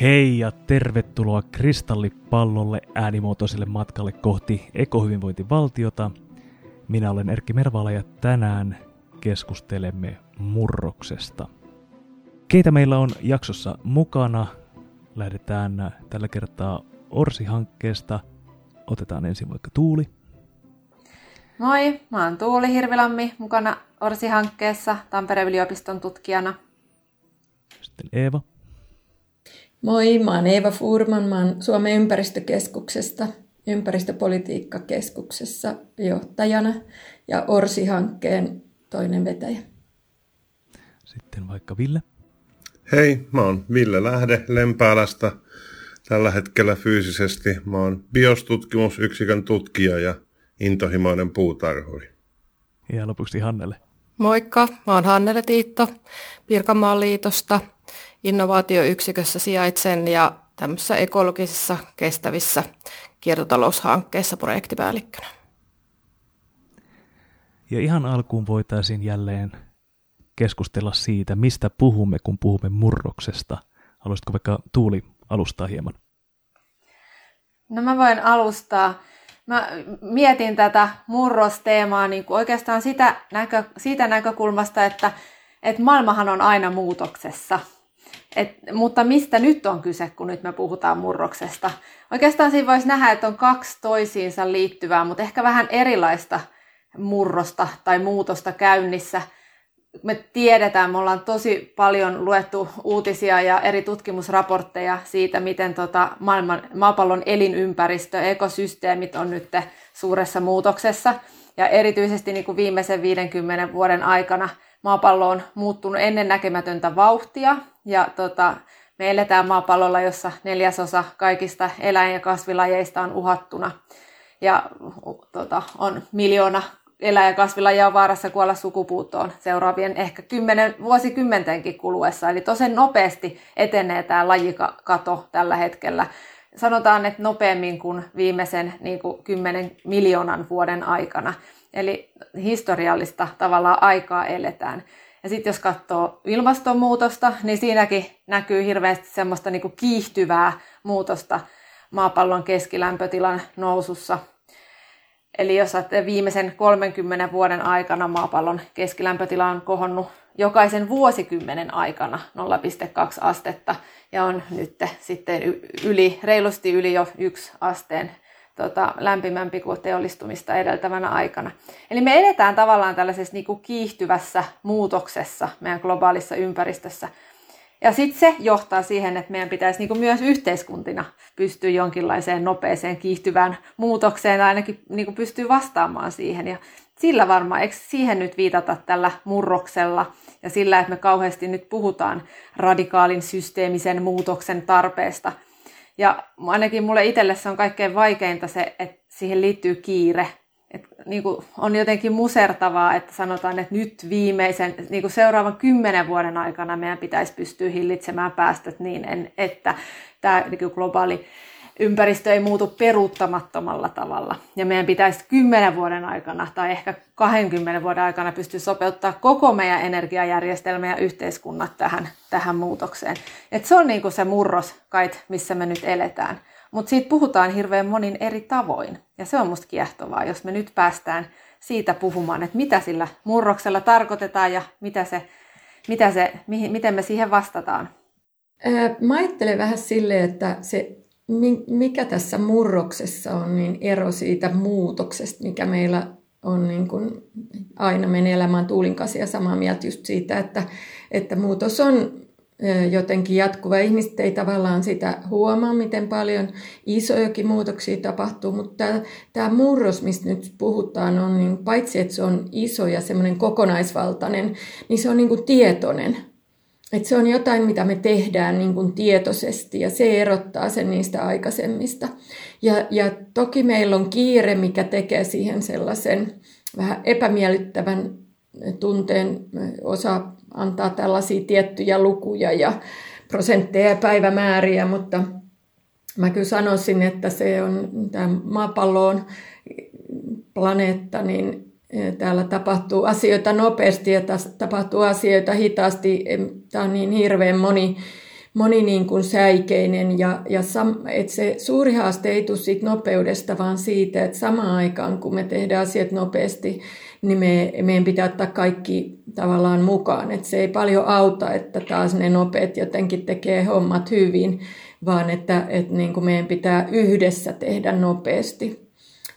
Hei ja tervetuloa kristallipallolle äänimuotoiselle matkalle kohti ekohyvinvointivaltiota. Minä olen Erkki Mervala ja tänään keskustelemme murroksesta. Keitä meillä on jaksossa mukana? Lähdetään tällä kertaa Orsi-hankkeesta. Otetaan ensin vaikka Tuuli. Moi, mä oon Tuuli Hirvilammi, mukana Orsi-hankkeessa Tampereen yliopiston tutkijana. Sitten Eeva. Moi, mä oon Eeva Furman, mä oon Suomen ympäristökeskuksesta, ympäristöpolitiikkakeskuksessa johtajana ja Orsi-hankkeen toinen vetäjä. Sitten vaikka Ville. Hei, mä oon Ville Lähde Lempäälästä. Tällä hetkellä fyysisesti mä oon biostutkimusyksikön tutkija ja intohimoinen puutarhuri. Ja lopuksi Hannele. Moikka, mä oon Hannele Tiitto Pirkanmaan liitosta. Innovaatioyksikössä sijaitsen ja tämmöisissä ekologisissa kestävissä kiertotaloushankkeissa projektipäällikkönä. Ja ihan alkuun voitaisiin jälleen keskustella siitä, mistä puhumme, kun puhumme murroksesta. Haluaisitko vaikka Tuuli alustaa hieman? No mä voin alustaa. Mä mietin tätä murrosteemaa niin kuin oikeastaan sitä näkö, siitä näkökulmasta, että, että maailmahan on aina muutoksessa. Et, mutta mistä nyt on kyse, kun nyt me puhutaan murroksesta? Oikeastaan siinä voisi nähdä, että on kaksi toisiinsa liittyvää, mutta ehkä vähän erilaista murrosta tai muutosta käynnissä. Me tiedetään, me ollaan tosi paljon luettu uutisia ja eri tutkimusraportteja siitä, miten tota maailman, maapallon elinympäristö, ekosysteemit on nyt suuressa muutoksessa. Ja erityisesti niin kuin viimeisen 50 vuoden aikana maapallo on muuttunut ennennäkemätöntä vauhtia ja tota, me eletään maapallolla, jossa neljäsosa kaikista eläin- ja kasvilajeista on uhattuna. Ja tota, on miljoona eläin- ja kasvilajia on vaarassa kuolla sukupuuttoon seuraavien ehkä kymmenen, vuosikymmentenkin kuluessa. Eli tosi nopeasti etenee tämä lajikato tällä hetkellä. Sanotaan, että nopeammin kuin viimeisen niin kuin 10 miljoonan vuoden aikana. Eli historiallista tavallaan aikaa eletään. Ja sitten jos katsoo ilmastonmuutosta, niin siinäkin näkyy hirveästi semmoista niin kuin kiihtyvää muutosta maapallon keskilämpötilan nousussa. Eli jos ajattelee viimeisen 30 vuoden aikana maapallon keskilämpötila on kohonnut jokaisen vuosikymmenen aikana 0,2 astetta ja on nyt sitten yli, reilusti yli jo yksi asteen tota, lämpimämpi kuin teollistumista edeltävänä aikana. Eli me edetään tavallaan tällaisessa niin kuin kiihtyvässä muutoksessa meidän globaalissa ympäristössä. Ja sitten se johtaa siihen, että meidän pitäisi niin kuin myös yhteiskuntina pystyä jonkinlaiseen nopeeseen kiihtyvään muutokseen, ainakin niin kuin pystyy vastaamaan siihen. Ja sillä varmaan, eikö siihen nyt viitata tällä murroksella ja sillä, että me kauheasti nyt puhutaan radikaalin systeemisen muutoksen tarpeesta – ja ainakin mulle itselle se on kaikkein vaikeinta se, että siihen liittyy kiire. Et niin kuin on jotenkin musertavaa, että sanotaan, että nyt viimeisen, niin kuin seuraavan kymmenen vuoden aikana meidän pitäisi pystyä hillitsemään päästöt niin, että tämä niin globaali ympäristö ei muutu peruuttamattomalla tavalla. Ja meidän pitäisi 10 vuoden aikana tai ehkä 20 vuoden aikana pystyä sopeuttaa koko meidän energiajärjestelmä ja yhteiskunnat tähän, tähän muutokseen. Et se on niin kuin se murros, kait, missä me nyt eletään. Mutta siitä puhutaan hirveän monin eri tavoin. Ja se on musta kiehtovaa, jos me nyt päästään siitä puhumaan, että mitä sillä murroksella tarkoitetaan ja mitä se, mitä se, mihin, miten me siihen vastataan. Mä ajattelen vähän silleen, että se mikä tässä murroksessa on niin ero siitä muutoksesta, mikä meillä on niin kuin aina menee elämään Tuulin kanssa ja samaa mieltä just siitä, että, että muutos on jotenkin jatkuva. Ihmiset ei tavallaan sitä huomaa, miten paljon isojakin muutoksia tapahtuu, mutta tämä, tämä murros, mistä nyt puhutaan, on niin, paitsi että se on iso ja semmoinen kokonaisvaltainen, niin se on niin kuin tietoinen. Että se on jotain, mitä me tehdään niin kuin tietoisesti ja se erottaa sen niistä aikaisemmista. Ja, ja toki meillä on kiire, mikä tekee siihen sellaisen vähän epämiellyttävän tunteen. Osa antaa tällaisia tiettyjä lukuja ja prosentteja ja päivämääriä, mutta mä kyllä sanoisin, että se on tämä maapallo on planeetta, niin täällä tapahtuu asioita nopeasti ja tapahtuu asioita hitaasti. Tämä on niin hirveän moni, moni niin kuin säikeinen ja, ja sam, et se suuri haaste ei tule siitä nopeudesta, vaan siitä, että samaan aikaan kun me tehdään asiat nopeasti, niin me, meidän pitää ottaa kaikki tavallaan mukaan. Et se ei paljon auta, että taas ne nopeat jotenkin tekee hommat hyvin, vaan että, että niin kuin meidän pitää yhdessä tehdä nopeasti.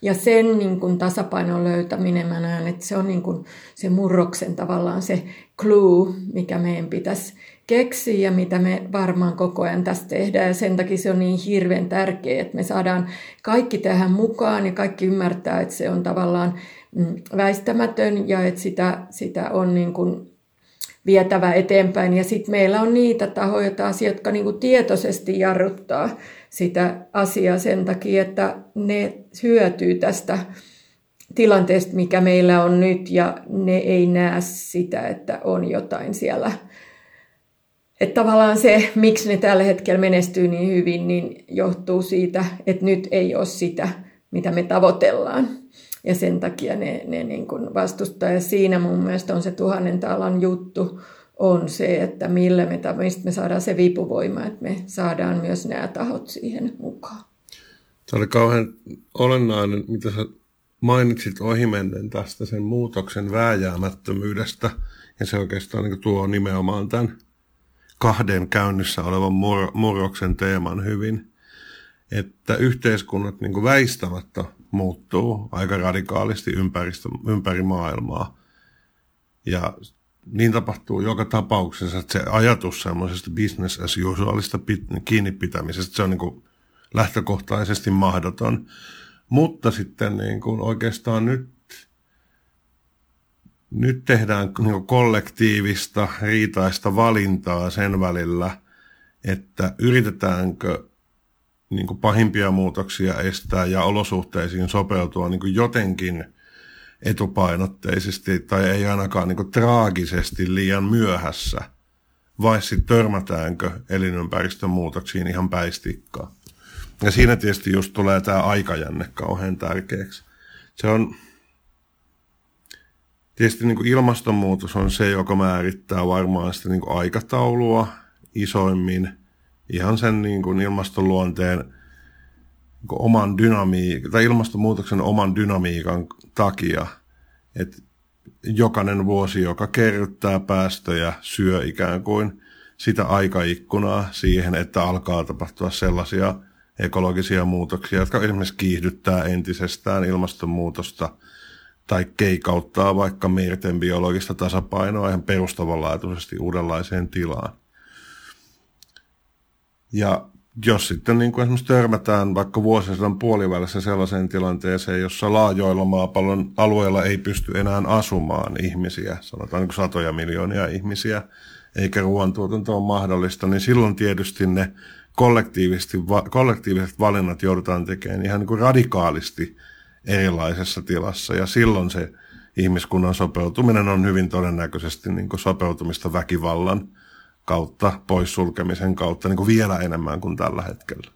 Ja sen niin kuin tasapainon löytäminen, mä näen, että se on niin kuin se murroksen tavallaan se clue, mikä meidän pitäisi keksiä ja mitä me varmaan koko ajan tässä tehdään. Ja sen takia se on niin hirveän tärkeää, että me saadaan kaikki tähän mukaan ja kaikki ymmärtää, että se on tavallaan mm, väistämätön ja että sitä, sitä on niin kuin vietävä eteenpäin. Ja sitten meillä on niitä tahoja taas, jotka niin kuin tietoisesti jarruttaa sitä asiaa sen takia, että ne hyötyy tästä tilanteesta, mikä meillä on nyt, ja ne ei näe sitä, että on jotain siellä. Että tavallaan se, miksi ne tällä hetkellä menestyy niin hyvin, niin johtuu siitä, että nyt ei ole sitä, mitä me tavoitellaan. Ja sen takia ne, ne niin kuin vastustaa. Ja siinä mun mielestä on se tuhannen talan juttu, on se, että millä me, mistä me saadaan se vipuvoima, että me saadaan myös nämä tahot siihen mukaan. Se oli kauhean olennainen, mitä sä mainitsit ohimennen tästä sen muutoksen vääjäämättömyydestä, ja se oikeastaan niin tuo nimenomaan tämän kahden käynnissä olevan mur- murroksen teeman hyvin, että yhteiskunnat niin väistämättä muuttuu aika radikaalisti ympäristö, ympäri maailmaa. Ja niin tapahtuu joka tapauksessa, että se ajatus semmoisesta business as usualista kiinni pitämisestä, se on niin kuin lähtökohtaisesti mahdoton. Mutta sitten niin kuin oikeastaan nyt, nyt tehdään niin kuin kollektiivista, riitaista valintaa sen välillä, että yritetäänkö niin kuin pahimpia muutoksia estää ja olosuhteisiin sopeutua niin kuin jotenkin – etupainotteisesti tai ei ainakaan niin kuin traagisesti liian myöhässä, vai sitten törmätäänkö elinympäristön muutoksiin ihan päistikkaa. Ja siinä tietysti just tulee tämä aikajänne kauhean tärkeäksi. Se on, tietysti niin kuin ilmastonmuutos on se, joka määrittää varmaan sitä niin kuin aikataulua isoimmin, ihan sen niin kuin ilmastoluonteen niin kuin oman dynamiikan, tai ilmastonmuutoksen oman dynamiikan takia, että jokainen vuosi, joka kerryttää päästöjä, syö ikään kuin sitä aikaikkunaa siihen, että alkaa tapahtua sellaisia ekologisia muutoksia, jotka esimerkiksi kiihdyttää entisestään ilmastonmuutosta tai keikauttaa vaikka merten biologista tasapainoa ihan perustavanlaatuisesti uudenlaiseen tilaan. Ja jos sitten niin kuin esimerkiksi törmätään vaikka vuosisadan puolivälissä sellaiseen tilanteeseen, jossa laajoilla maapallon alueilla ei pysty enää asumaan ihmisiä, sanotaan niin satoja miljoonia ihmisiä, eikä ruoantuotanto ole mahdollista, niin silloin tietysti ne kollektiivisesti, kollektiiviset valinnat joudutaan tekemään ihan niin kuin radikaalisti erilaisessa tilassa, ja silloin se ihmiskunnan sopeutuminen on hyvin todennäköisesti niin kuin sopeutumista väkivallan kautta, poissulkemisen kautta niin kuin vielä enemmän kuin tällä hetkellä.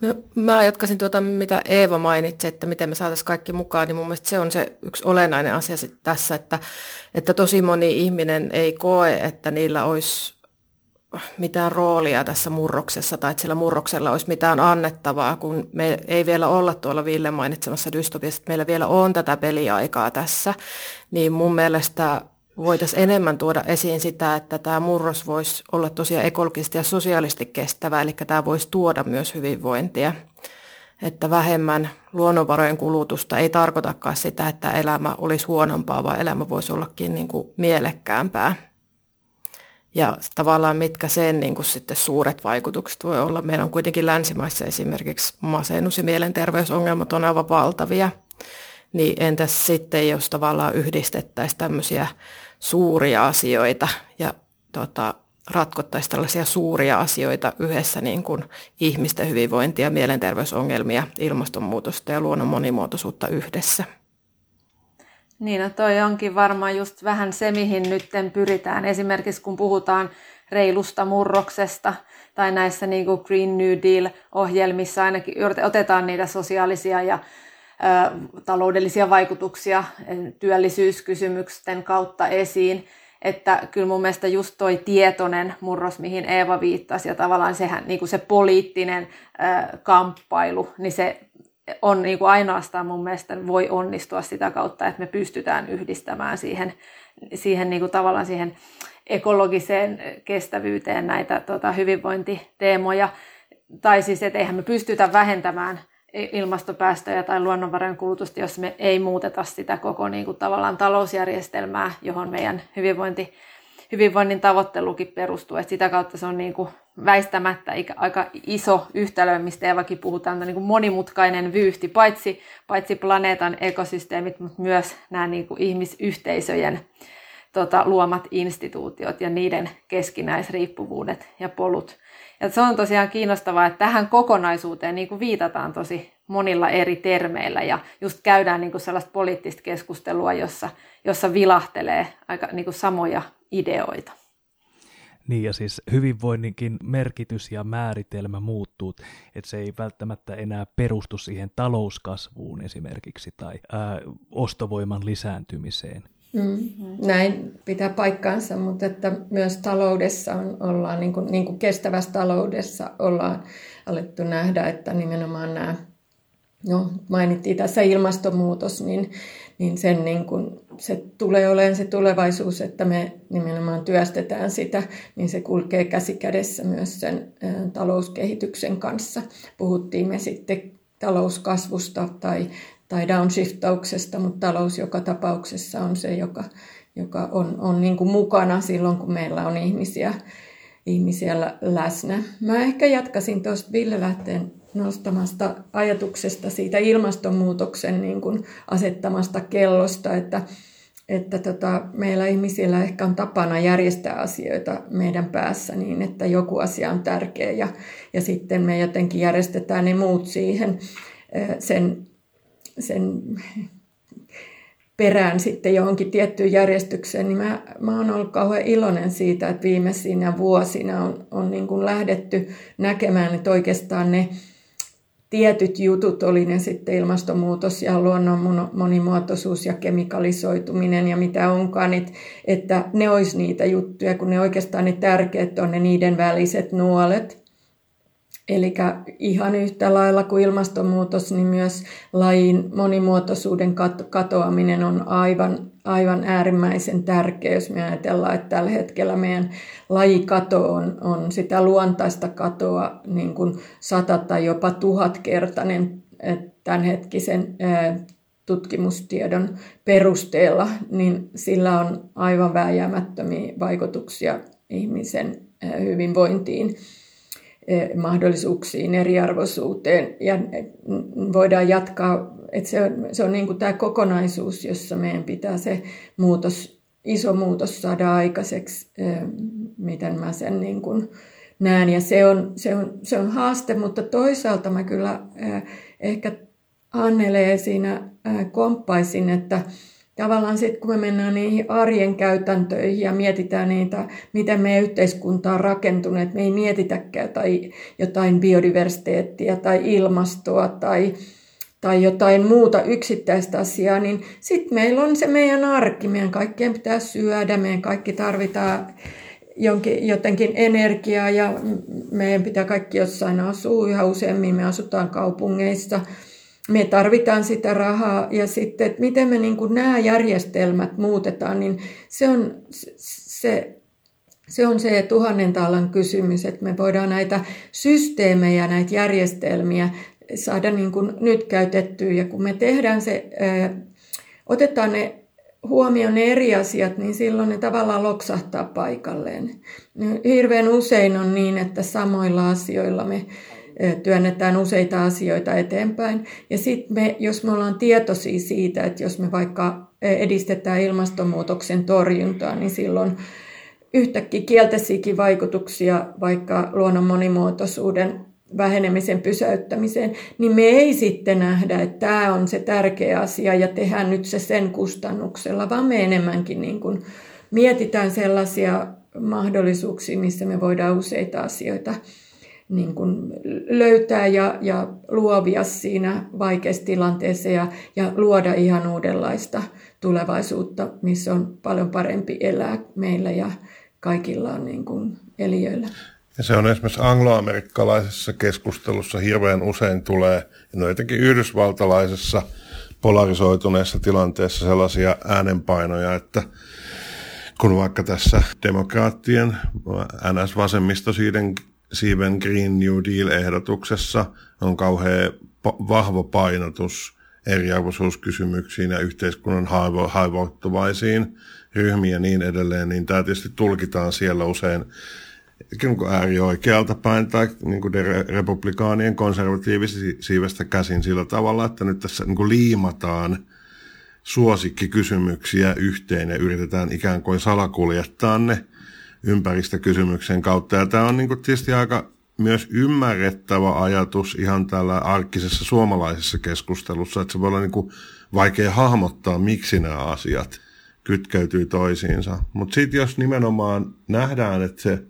No, mä jatkaisin tuota, mitä Eeva mainitsi, että miten me saataisiin kaikki mukaan, niin mun mielestä se on se yksi olennainen asia tässä, että, että tosi moni ihminen ei koe, että niillä olisi mitään roolia tässä murroksessa tai että sillä murroksella olisi mitään annettavaa, kun me ei vielä olla tuolla Ville mainitsemassa dystopiassa, että meillä vielä on tätä peliaikaa tässä, niin mun mielestä voitaisiin enemmän tuoda esiin sitä, että tämä murros voisi olla tosiaan ekologisesti ja sosiaalisesti kestävä, eli tämä voisi tuoda myös hyvinvointia. Että vähemmän luonnonvarojen kulutusta ei tarkoitakaan sitä, että elämä olisi huonompaa, vaan elämä voisi ollakin niin kuin mielekkäämpää. Ja tavallaan mitkä sen niin kuin sitten suuret vaikutukset voi olla. Meillä on kuitenkin länsimaissa esimerkiksi masennus- ja mielenterveysongelmat on aivan valtavia. Niin entäs sitten, jos tavallaan yhdistettäisiin tämmöisiä suuria asioita ja tota, ratkottaisiin tällaisia suuria asioita yhdessä niin kuin ihmisten hyvinvointia, mielenterveysongelmia, ilmastonmuutosta ja luonnon monimuotoisuutta yhdessä. Niin, no toi onkin varmaan just vähän se, mihin nyt pyritään. Esimerkiksi kun puhutaan reilusta murroksesta tai näissä niin kuin Green New Deal-ohjelmissa ainakin otetaan niitä sosiaalisia ja taloudellisia vaikutuksia työllisyyskysymysten kautta esiin. että kyllä mun mielestä just toi tietoinen murros, mihin Eeva viittasi, ja tavallaan sehän, niin kuin se poliittinen kamppailu, niin se on niin kuin ainoastaan mun mielestä voi onnistua sitä kautta, että me pystytään yhdistämään siihen, siihen niin kuin tavallaan siihen ekologiseen kestävyyteen näitä tota, hyvinvointiteemoja. Tai siis, että eihän me pystytä vähentämään ilmastopäästöjä tai luonnonvarojen kulutusta, jos me ei muuteta sitä koko niin kuin, tavallaan talousjärjestelmää, johon meidän hyvinvointi, hyvinvoinnin tavoittelukin perustuu. Et sitä kautta se on niin kuin, väistämättä aika iso yhtälö, mistä Evakin puhutaan, niin kuin monimutkainen vyyhti, paitsi, paitsi planeetan ekosysteemit, mutta myös nämä niin kuin, ihmisyhteisöjen tota, luomat instituutiot ja niiden keskinäisriippuvuudet ja polut. Ja se on tosiaan kiinnostavaa, että tähän kokonaisuuteen niin kuin viitataan tosi monilla eri termeillä ja just käydään niin kuin sellaista poliittista keskustelua, jossa, jossa vilahtelee aika niin kuin samoja ideoita. Niin ja siis hyvinvoinninkin merkitys ja määritelmä muuttuu, että se ei välttämättä enää perustu siihen talouskasvuun esimerkiksi tai ää, ostovoiman lisääntymiseen. Mm, näin pitää paikkaansa, mutta että myös taloudessa on, ollaan, niin kuin, niin kuin kestävässä taloudessa ollaan alettu nähdä, että nimenomaan nämä, no mainittiin tässä ilmastonmuutos, niin, niin sen niin kuin, se tulee olemaan se tulevaisuus, että me nimenomaan työstetään sitä, niin se kulkee käsi kädessä myös sen ä, talouskehityksen kanssa. Puhuttiin me sitten talouskasvusta tai tai downshiftauksesta, mutta talous joka tapauksessa on se, joka, joka on, on niin kuin mukana silloin, kun meillä on ihmisiä, ihmisiä läsnä. Mä ehkä jatkasin tuosta Ville Lähteen nostamasta ajatuksesta siitä ilmastonmuutoksen niin kuin asettamasta kellosta, että, että tota, meillä ihmisillä ehkä on tapana järjestää asioita meidän päässä niin, että joku asia on tärkeä ja, ja sitten me jotenkin järjestetään ne muut siihen sen sen perään sitten johonkin tiettyyn järjestykseen, niin mä, mä oon ollut kauhean iloinen siitä, että viimeisinä vuosina on, on niin kuin lähdetty näkemään, että oikeastaan ne tietyt jutut, oli ne sitten ilmastonmuutos ja luonnon monimuotoisuus ja kemikalisoituminen ja mitä onkaan, että, että ne olisi niitä juttuja, kun ne oikeastaan ne tärkeät on ne niiden väliset nuolet – Eli ihan yhtä lailla kuin ilmastonmuutos, niin myös lajin monimuotoisuuden katoaminen on aivan, aivan äärimmäisen tärkeä, jos me ajatellaan, että tällä hetkellä meidän lajikato on, on sitä luontaista katoa niin kuin sata tai jopa tuhatkertainen tämänhetkisen tutkimustiedon perusteella, niin sillä on aivan vääjäämättömiä vaikutuksia ihmisen hyvinvointiin. Eh, mahdollisuuksiin, eriarvoisuuteen. Ja voidaan jatkaa, että se on, se on niin kuin tämä kokonaisuus, jossa meidän pitää se muutos, iso muutos saada aikaiseksi, eh, miten mä sen niin kuin näen. Ja se on, se on, se on haaste, mutta toisaalta mä kyllä eh, ehkä Annelee siinä komppaisin, että tavallaan sitten kun me mennään niihin arjen käytäntöihin ja mietitään niitä, miten meidän yhteiskunta on rakentunut, että me ei mietitäkään tai jotain biodiversiteettiä tai ilmastoa tai, tai jotain muuta yksittäistä asiaa, niin sitten meillä on se meidän arki, meidän kaikkien pitää syödä, meidän kaikki tarvitaan jonkin, jotenkin energiaa ja meidän pitää kaikki jossain asua, yhä useammin. Me asutaan kaupungeissa – me tarvitaan sitä rahaa ja sitten, että miten me niin kuin nämä järjestelmät muutetaan, niin se on se, se on se tuhannen taalan kysymys, että me voidaan näitä systeemejä, näitä järjestelmiä saada niin kuin nyt käytettyä. Ja kun me tehdään se, otetaan ne huomioon ne eri asiat, niin silloin ne tavallaan loksahtaa paikalleen. Hirveän usein on niin, että samoilla asioilla me työnnetään useita asioita eteenpäin. Ja sitten me, jos me ollaan tietoisia siitä, että jos me vaikka edistetään ilmastonmuutoksen torjuntaa, niin silloin yhtäkkiä kielteisiäkin vaikutuksia vaikka luonnon monimuotoisuuden vähenemisen pysäyttämiseen, niin me ei sitten nähdä, että tämä on se tärkeä asia ja tehdään nyt se sen kustannuksella, vaan me enemmänkin niin kuin mietitään sellaisia mahdollisuuksia, missä me voidaan useita asioita niin kuin löytää ja, ja luovia siinä vaikeassa tilanteessa ja, ja luoda ihan uudenlaista tulevaisuutta, missä on paljon parempi elää meillä ja kaikilla on niin kuin eliöillä. Ja se on esimerkiksi angloamerikkalaisessa keskustelussa hirveän usein tulee, no etenkin yhdysvaltalaisessa polarisoituneessa tilanteessa sellaisia äänenpainoja, että kun vaikka tässä demokraattien NS-vasemmisto siiven Green New Deal-ehdotuksessa on kauhean vahva painotus eriarvoisuuskysymyksiin ja yhteiskunnan haavoittuvaisiin ryhmiin ja niin edelleen, niin tämä tietysti tulkitaan siellä usein niin äärioikealta päin tai niin kuin republikaanien konservatiivisiivestä käsin sillä tavalla, että nyt tässä niin kuin liimataan suosikkikysymyksiä yhteen ja yritetään ikään kuin salakuljettaa ne ympäristökysymyksen kautta. Ja tämä on niin kuin tietysti aika myös ymmärrettävä ajatus ihan tällä arkisessa suomalaisessa keskustelussa, että se voi olla niin kuin vaikea hahmottaa, miksi nämä asiat kytkeytyy toisiinsa. Mutta sitten jos nimenomaan nähdään, että se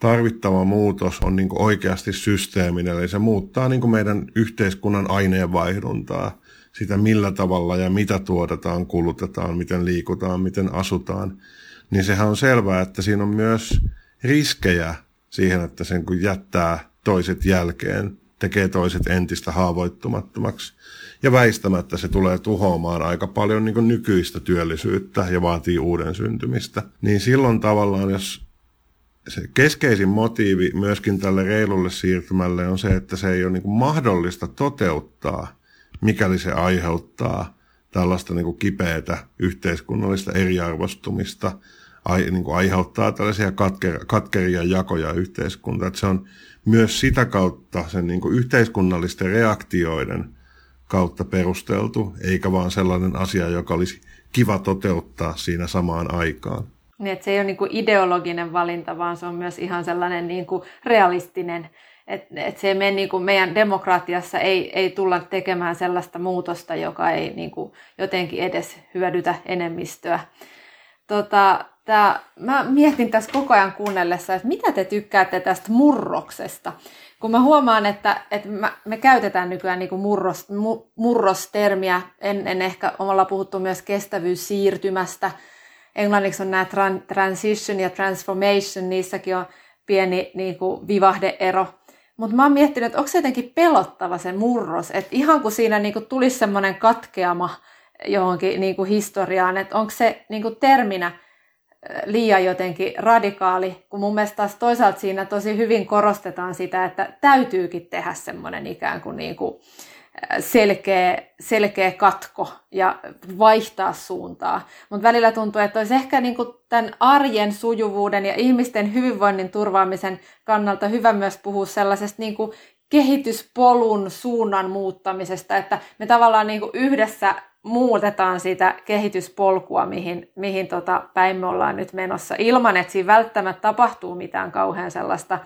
tarvittava muutos on niin oikeasti systeeminen, eli se muuttaa niin meidän yhteiskunnan aineenvaihduntaa, sitä millä tavalla ja mitä tuotetaan, kulutetaan, miten liikutaan, miten asutaan, niin sehän on selvää, että siinä on myös riskejä siihen, että sen kun jättää toiset jälkeen, tekee toiset entistä haavoittumattomaksi. Ja väistämättä se tulee tuhoamaan aika paljon niin nykyistä työllisyyttä ja vaatii uuden syntymistä. Niin silloin tavallaan, jos se keskeisin motiivi myöskin tälle reilulle siirtymälle on se, että se ei ole niin mahdollista toteuttaa, mikäli se aiheuttaa tällaista niin kipeätä yhteiskunnallista eriarvostumista, ai, niin kuin aiheuttaa tällaisia katker, katkeria jakoja yhteiskuntaa. Että se on myös sitä kautta sen niin kuin yhteiskunnallisten reaktioiden kautta perusteltu, eikä vaan sellainen asia, joka olisi kiva toteuttaa siinä samaan aikaan. Niin, että se ei ole niin kuin ideologinen valinta, vaan se on myös ihan sellainen niin kuin realistinen. Että et se mene, niin kuin meidän demokratiassa ei, ei tulla tekemään sellaista muutosta, joka ei niin kuin jotenkin edes hyödytä enemmistöä. Tota, tää, mä mietin tässä koko ajan kuunnellessa, että mitä te tykkäätte tästä murroksesta. Kun mä huomaan, että, että mä, me käytetään nykyään niin kuin murros, mu, murrostermiä, en, en ehkä omalla puhuttu myös kestävyyssiirtymästä, englanniksi on nämä transition ja transformation, niissäkin on pieni niin kuin vivahdeero. Mutta mä oon miettinyt, että onko se jotenkin pelottava se murros, että ihan kun siinä niin kuin tulisi semmoinen katkeama johonkin niin kuin historiaan, että onko se niin kuin terminä liian jotenkin radikaali, kun mun mielestä taas toisaalta siinä tosi hyvin korostetaan sitä, että täytyykin tehdä semmoinen ikään kuin, niin kuin selkeä, selkeä katko ja vaihtaa suuntaa. Mutta välillä tuntuu, että olisi ehkä niin kuin tämän arjen sujuvuuden ja ihmisten hyvinvoinnin turvaamisen kannalta hyvä myös puhua sellaisesta niin kuin kehityspolun suunnan muuttamisesta, että me tavallaan niin kuin yhdessä muutetaan sitä kehityspolkua, mihin, mihin tota päin me ollaan nyt menossa, ilman että siinä välttämättä tapahtuu mitään kauhean sellaista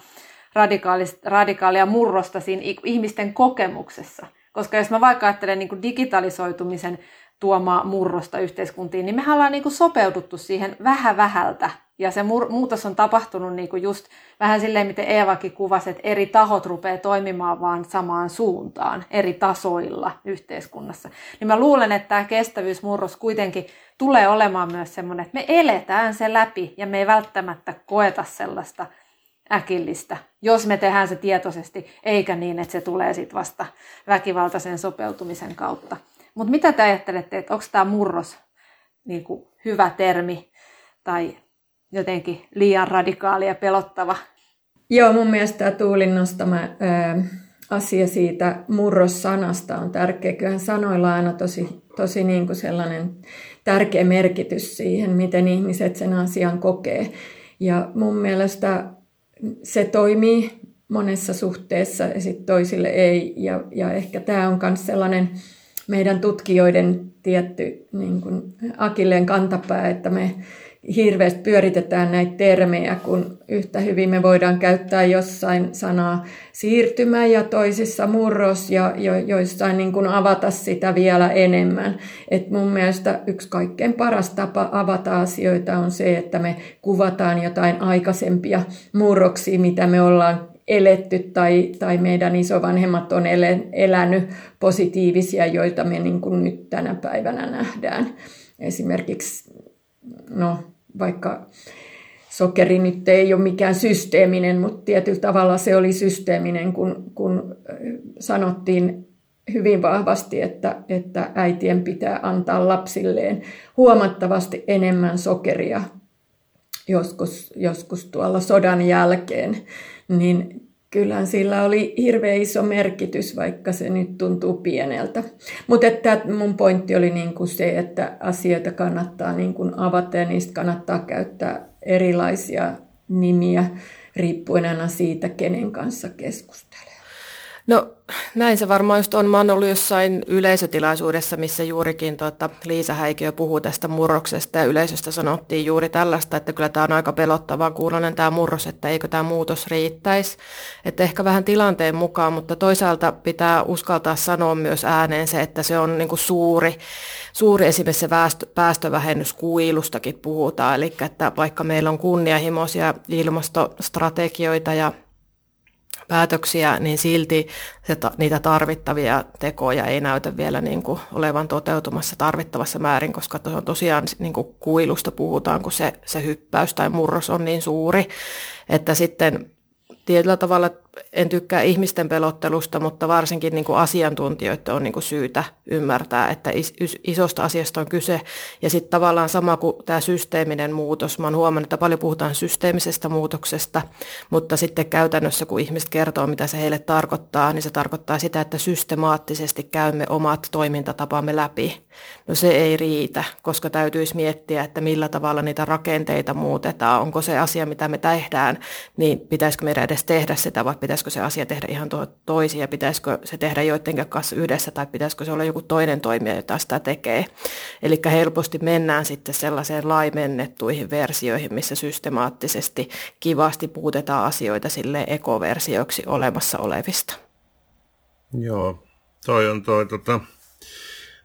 radikaalia murrosta siinä ihmisten kokemuksessa. Koska jos mä vaikka ajattelen niin digitalisoitumisen tuomaa murrosta yhteiskuntiin, niin mehän ollaan niin sopeuduttu siihen vähän vähältä. Ja se mur- muutos on tapahtunut niin kuin just vähän silleen, miten Eevakin kuvasi, että eri tahot rupeaa toimimaan vaan samaan suuntaan, eri tasoilla yhteiskunnassa. Niin mä luulen, että tämä kestävyysmurros kuitenkin tulee olemaan myös semmoinen, että me eletään se läpi ja me ei välttämättä koeta sellaista äkillistä, jos me tehdään se tietoisesti, eikä niin, että se tulee sitten vasta väkivaltaisen sopeutumisen kautta. Mutta mitä te ajattelette, että onko tämä murros niin kuin hyvä termi tai jotenkin liian radikaali ja pelottava? Joo, mun mielestä tämä Tuulin nostama ää, asia siitä murrossanasta on tärkeä. Kyllähän sanoilla aina tosi, tosi niin kuin sellainen tärkeä merkitys siihen, miten ihmiset sen asian kokee. Ja mun mielestä se toimii monessa suhteessa ja sitten toisille ei. Ja, ja ehkä tämä on myös sellainen meidän tutkijoiden tietty niin kuin akilleen kantapää, että me hirveästi pyöritetään näitä termejä, kun yhtä hyvin me voidaan käyttää jossain sanaa siirtymä ja toisissa murros ja jo, joissain niin kuin avata sitä vielä enemmän. Et mun mielestä yksi kaikkein paras tapa avata asioita on se, että me kuvataan jotain aikaisempia murroksia, mitä me ollaan eletty tai, tai meidän isovanhemmat on elänyt positiivisia, joita me niin kuin nyt tänä päivänä nähdään. Esimerkiksi no, vaikka sokeri nyt ei ole mikään systeeminen, mutta tietyllä tavalla se oli systeeminen, kun, kun sanottiin hyvin vahvasti, että, että äitien pitää antaa lapsilleen huomattavasti enemmän sokeria joskus, joskus tuolla sodan jälkeen, niin kyllähän sillä oli hirveän iso merkitys, vaikka se nyt tuntuu pieneltä. Mutta että mun pointti oli niin kuin se, että asioita kannattaa niin kuin avata ja niistä kannattaa käyttää erilaisia nimiä riippuen aina siitä, kenen kanssa keskustelee. No näin se varmaan just on. Mä oon ollut jossain yleisötilaisuudessa, missä juurikin tuota, Liisa Häikiö puhuu tästä murroksesta ja yleisöstä sanottiin juuri tällaista, että kyllä tämä on aika pelottavaa kuulonen tämä murros, että eikö tämä muutos riittäisi. Että ehkä vähän tilanteen mukaan, mutta toisaalta pitää uskaltaa sanoa myös ääneen se, että se on niin kuin suuri, suuri esimerkiksi se päästövähennyskuilustakin puhutaan. Eli että vaikka meillä on kunnianhimoisia ilmastostrategioita ja päätöksiä, niin silti se, niitä tarvittavia tekoja ei näytä vielä niin kuin olevan toteutumassa tarvittavassa määrin, koska on tosiaan niin kuin kuilusta puhutaan, kun se, se hyppäys tai murros on niin suuri, että sitten tietyllä tavalla en tykkää ihmisten pelottelusta, mutta varsinkin niin kuin asiantuntijoiden on niin kuin syytä ymmärtää, että isosta asiasta on kyse. Ja sitten tavallaan sama kuin tämä systeeminen muutos. Mä oon huomannut, että paljon puhutaan systeemisestä muutoksesta, mutta sitten käytännössä, kun ihmiset kertoo, mitä se heille tarkoittaa, niin se tarkoittaa sitä, että systemaattisesti käymme omat toimintatapamme läpi. No se ei riitä, koska täytyisi miettiä, että millä tavalla niitä rakenteita muutetaan. Onko se asia, mitä me tehdään, niin pitäisikö meidän edes tehdä sitä vai pitäisikö se asia tehdä ihan to- toisin ja pitäisikö se tehdä joidenkin kanssa yhdessä tai pitäisikö se olla joku toinen toimija, jota sitä tekee. Eli helposti mennään sitten sellaiseen laimennettuihin versioihin, missä systemaattisesti kivasti puutetaan asioita sille ekoversioiksi olemassa olevista. Joo, toi on toi tota,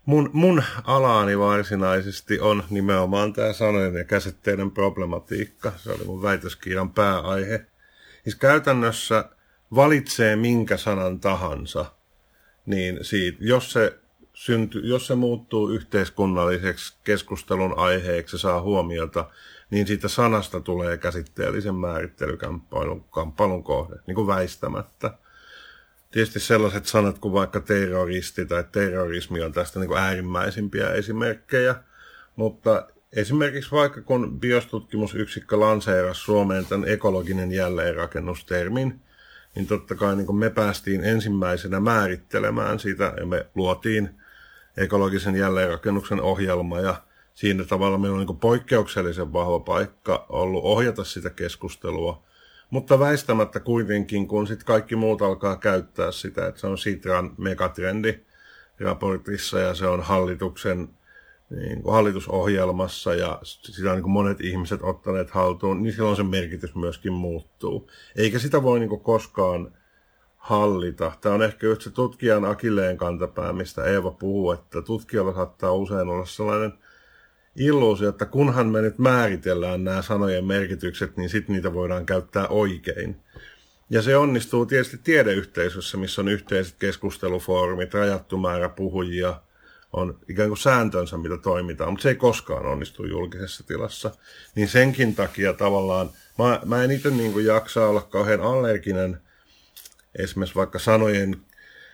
mun, mun alaani varsinaisesti on nimenomaan tämä sanojen ja käsitteiden problematiikka. Se oli mun väitöskirjan pääaihe. Siis käytännössä valitsee minkä sanan tahansa, niin siitä, jos se, synty, jos se muuttuu yhteiskunnalliseksi keskustelun aiheeksi saa huomiota, niin siitä sanasta tulee käsitteellisen määrittelykamppailun kamppailun kohde, niin kuin väistämättä. Tietysti sellaiset sanat kuin vaikka terroristi tai terrorismi on tästä niin kuin äärimmäisimpiä esimerkkejä, mutta esimerkiksi vaikka kun biostutkimusyksikkö lanseerasi Suomeen tämän ekologinen jälleenrakennustermin, niin totta kai niin me päästiin ensimmäisenä määrittelemään sitä ja me luotiin ekologisen jälleenrakennuksen ohjelma ja siinä tavalla meillä on niin poikkeuksellisen vahva paikka ollut ohjata sitä keskustelua, mutta väistämättä kuitenkin, kun sitten kaikki muut alkaa käyttää sitä, että se on Sitran megatrendi raportissa ja se on hallituksen niin kuin hallitusohjelmassa ja sitä on niin kuin monet ihmiset ottaneet haltuun, niin silloin se merkitys myöskin muuttuu. Eikä sitä voi niin kuin koskaan hallita. Tämä on ehkä se tutkijan akilleen kantapää, mistä Eeva puhuu, että tutkijalla saattaa usein olla sellainen illuusio, että kunhan me nyt määritellään nämä sanojen merkitykset, niin sitten niitä voidaan käyttää oikein. Ja se onnistuu tietysti tiedeyhteisössä, missä on yhteiset keskustelufoorumit, rajattu määrä puhujia – on ikään kuin sääntönsä, mitä toimitaan, mutta se ei koskaan onnistu julkisessa tilassa. Niin senkin takia tavallaan, mä, mä en itse niin kuin jaksa olla kauhean allerginen esimerkiksi vaikka sanojen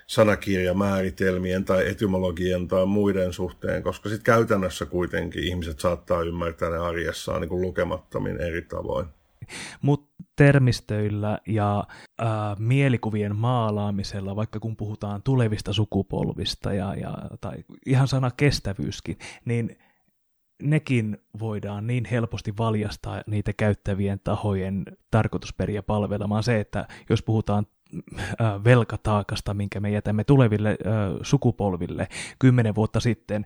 sanakirjamääritelmien tai etymologian tai muiden suhteen, koska sitten käytännössä kuitenkin ihmiset saattaa ymmärtää ne arjessaan niin kuin lukemattomin eri tavoin. Mutta termistöillä ja ää, mielikuvien maalaamisella, vaikka kun puhutaan tulevista sukupolvista ja, ja, tai ihan sana kestävyyskin, niin nekin voidaan niin helposti valjastaa niitä käyttävien tahojen tarkoitusperiä palvelemaan. Se, että jos puhutaan velkataakasta, minkä me jätämme tuleville sukupolville. Kymmenen vuotta sitten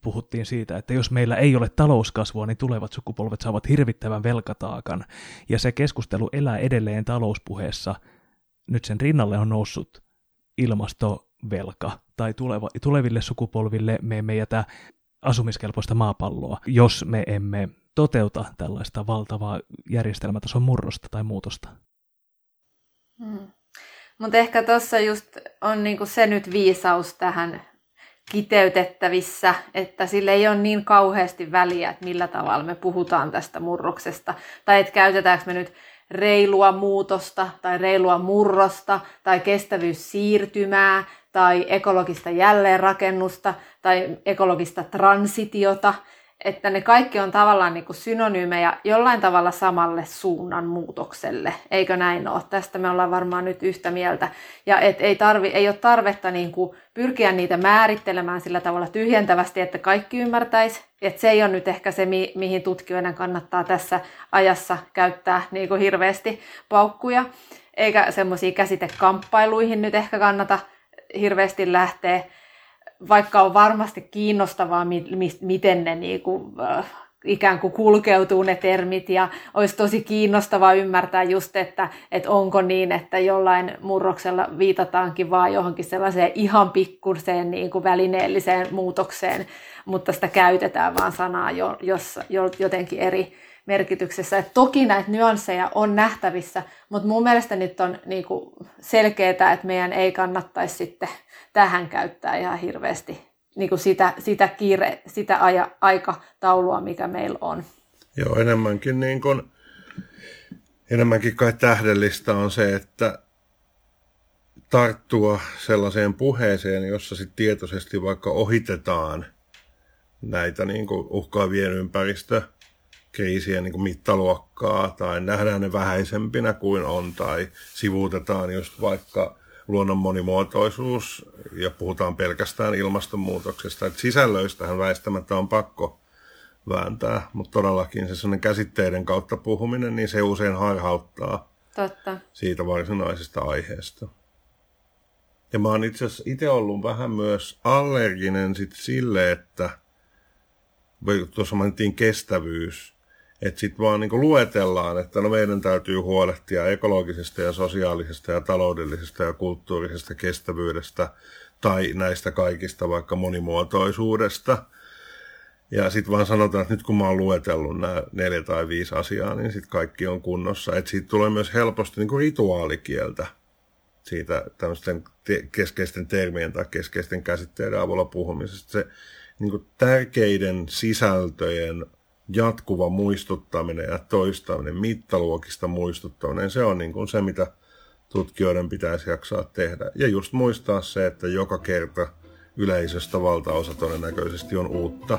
puhuttiin siitä, että jos meillä ei ole talouskasvua, niin tulevat sukupolvet saavat hirvittävän velkataakan. Ja se keskustelu elää edelleen talouspuheessa. Nyt sen rinnalle on noussut ilmastovelka, tai tuleva, tuleville sukupolville me emme jätä asumiskelpoista maapalloa, jos me emme toteuta tällaista valtavaa järjestelmätason murrosta tai muutosta. Hmm. Mutta ehkä tuossa just on niinku se nyt viisaus tähän kiteytettävissä, että sille ei ole niin kauheasti väliä, että millä tavalla me puhutaan tästä murroksesta. Tai että käytetäänkö me nyt reilua muutosta tai reilua murrosta tai kestävyyssiirtymää tai ekologista jälleenrakennusta tai ekologista transitiota – että ne kaikki on tavallaan niin kuin synonyymejä jollain tavalla samalle suunnan muutokselle. Eikö näin ole? Tästä me ollaan varmaan nyt yhtä mieltä. Ja et ei, tarvi, ei ole tarvetta niin kuin pyrkiä niitä määrittelemään sillä tavalla tyhjentävästi, että kaikki ymmärtäisi. Että se ei ole nyt ehkä se, mi- mihin tutkijoiden kannattaa tässä ajassa käyttää niin kuin hirveästi paukkuja. Eikä semmoisiin käsitekamppailuihin nyt ehkä kannata hirveästi lähteä vaikka on varmasti kiinnostavaa, mi- mi- miten ne niinku, äh, ikään kuin kulkeutuu ne termit ja olisi tosi kiinnostavaa ymmärtää just, että, että onko niin, että jollain murroksella viitataankin vaan johonkin sellaiseen ihan pikkuseen niin kuin välineelliseen muutokseen, mutta sitä käytetään vaan sanaa jo, jos, jo, jotenkin eri merkityksessä. Et toki näitä nyansseja on nähtävissä, mutta mun mielestä nyt on niin kuin selkeää, että meidän ei kannattaisi sitten tähän käyttää ihan hirveästi niin kuin sitä, sitä, kiire, sitä aja, aikataulua, mikä meillä on. Joo, enemmänkin, niin kuin, enemmänkin kai tähdellistä on se, että tarttua sellaiseen puheeseen, jossa sitten tietoisesti vaikka ohitetaan näitä niin uhkaavien ympäristökriisien niin kuin mittaluokkaa tai nähdään ne vähäisempinä kuin on tai sivuutetaan just vaikka luonnon monimuotoisuus ja puhutaan pelkästään ilmastonmuutoksesta. Että sisällöistähän väistämättä on pakko vääntää, mutta todellakin se sellainen käsitteiden kautta puhuminen, niin se usein harhauttaa Totta. siitä varsinaisesta aiheesta. Ja mä oon itse asiassa itse ollut vähän myös allerginen sit sille, että tuossa mainittiin kestävyys, että sitten vaan niin luetellaan, että no meidän täytyy huolehtia ekologisesta ja sosiaalisesta ja taloudellisesta ja kulttuurisesta kestävyydestä tai näistä kaikista vaikka monimuotoisuudesta. Ja sitten vaan sanotaan, että nyt kun mä oon luetellut nämä neljä tai viisi asiaa, niin sitten kaikki on kunnossa. Että siitä tulee myös helposti niin kuin rituaalikieltä siitä tämmöisten te- keskeisten termien tai keskeisten käsitteiden avulla puhumisesta. Se niin kuin tärkeiden sisältöjen jatkuva muistuttaminen ja toistaminen, mittaluokista muistuttaminen, se on niin kuin se, mitä tutkijoiden pitäisi jaksaa tehdä. Ja just muistaa se, että joka kerta yleisöstä valtaosa todennäköisesti on uutta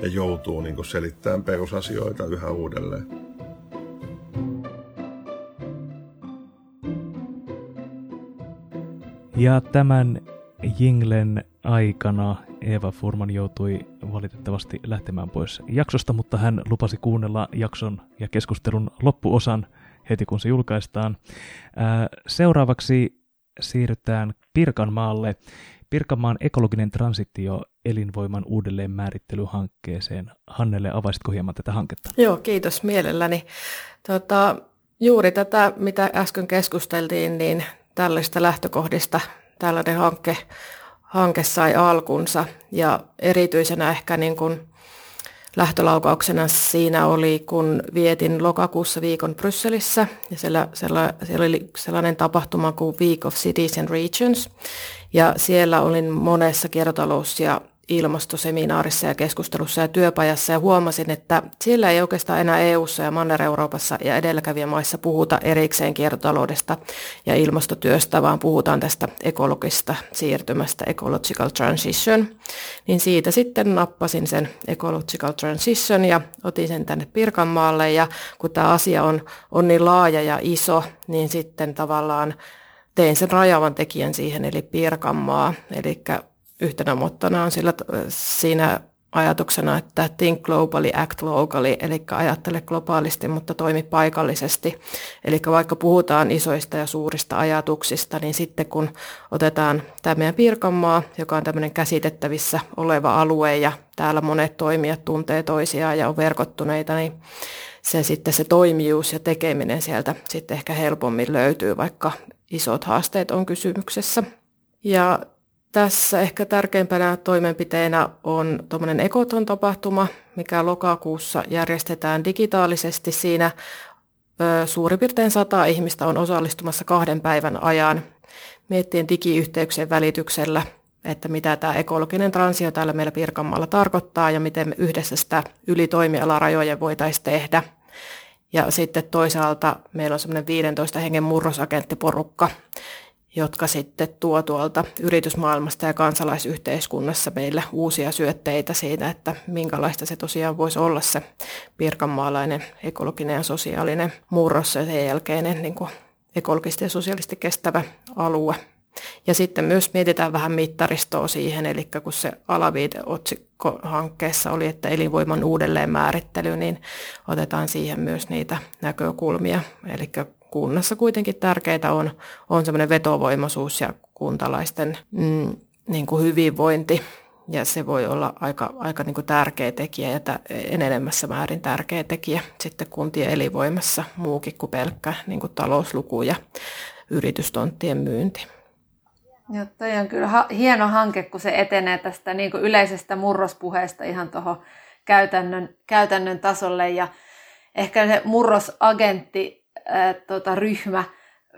ja joutuu niin selittämään perusasioita yhä uudelleen. Ja tämän jinglen aikana Eva Furman joutui valitettavasti lähtemään pois jaksosta, mutta hän lupasi kuunnella jakson ja keskustelun loppuosan heti kun se julkaistaan. Seuraavaksi siirrytään Pirkanmaalle. Pirkanmaan ekologinen transitio elinvoiman uudelleen määrittelyhankkeeseen. Hannelle, avaisitko hieman tätä hanketta? Joo, kiitos mielelläni. Tota, juuri tätä, mitä äsken keskusteltiin, niin tällaista lähtökohdista tällainen hanke hanke sai alkunsa. Ja erityisenä ehkä niin kuin lähtölaukauksena siinä oli, kun vietin lokakuussa viikon Brysselissä. Ja siellä, siellä, siellä oli sellainen tapahtuma kuin Week of Cities and Regions. Ja siellä olin monessa kiertotalous- ja ilmastoseminaarissa ja keskustelussa ja työpajassa ja huomasin, että siellä ei oikeastaan enää EU-ssa ja Manner-Euroopassa ja edelläkävijämaissa puhuta erikseen kiertotaloudesta ja ilmastotyöstä, vaan puhutaan tästä ekologista siirtymästä, ecological transition. Niin siitä sitten nappasin sen ecological transition ja otin sen tänne Pirkanmaalle ja kun tämä asia on, on niin laaja ja iso, niin sitten tavallaan tein sen rajavan tekijän siihen, eli Pirkanmaa, eli yhtenä mottona on sillä, siinä ajatuksena, että think globally, act locally, eli ajattele globaalisti, mutta toimi paikallisesti. Eli vaikka puhutaan isoista ja suurista ajatuksista, niin sitten kun otetaan tämä meidän Pirkanmaa, joka on tämmöinen käsitettävissä oleva alue ja täällä monet toimijat tuntee toisiaan ja on verkottuneita, niin se sitten se toimijuus ja tekeminen sieltä sitten ehkä helpommin löytyy, vaikka isot haasteet on kysymyksessä. Ja tässä ehkä tärkeimpänä toimenpiteenä on tuommoinen Ekoton tapahtuma, mikä lokakuussa järjestetään digitaalisesti. Siinä suurin piirtein sata ihmistä on osallistumassa kahden päivän ajan miettien digiyhteyksien välityksellä, että mitä tämä ekologinen transio täällä meillä Pirkanmaalla tarkoittaa ja miten me yhdessä sitä yli toimialarajojen voitaisiin tehdä. Ja sitten toisaalta meillä on semmoinen 15 hengen murrosagenttiporukka, jotka sitten tuo tuolta yritysmaailmasta ja kansalaisyhteiskunnassa meille uusia syötteitä siitä, että minkälaista se tosiaan voisi olla se pirkanmaalainen ekologinen ja sosiaalinen murros ja sen jälkeinen niin kuin ekologisesti ja sosiaalisesti kestävä alue. Ja sitten myös mietitään vähän mittaristoa siihen, eli kun se alaviiteotsikko hankkeessa oli, että elinvoiman uudelleenmäärittely, niin otetaan siihen myös niitä näkökulmia. Eli kunnassa kuitenkin tärkeää on, on semmoinen vetovoimaisuus ja kuntalaisten mm, niin kuin hyvinvointi. Ja se voi olla aika, aika niin kuin tärkeä tekijä ja enenemässä määrin tärkeä tekijä sitten kuntien elinvoimassa muukin kuin pelkkä niin kuin talousluku ja yritystonttien myynti. Joo, toi on kyllä ha- hieno hanke, kun se etenee tästä niin kuin yleisestä murrospuheesta ihan tuohon käytännön, käytännön tasolle. Ja ehkä se murrosagentti ää, tota, ryhmä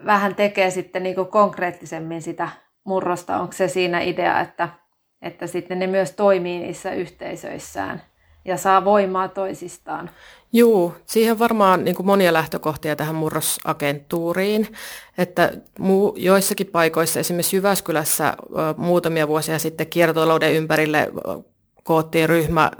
vähän tekee sitten niin konkreettisemmin sitä murrosta. Onko se siinä idea, että, että sitten ne myös toimii niissä yhteisöissään ja saa voimaa toisistaan? Joo, siihen varmaan niin kuin monia lähtökohtia tähän murrosagenttuuriin, että muu, joissakin paikoissa, esimerkiksi Jyväskylässä muutamia vuosia sitten kiertotalouden ympärille koottiin ryhmä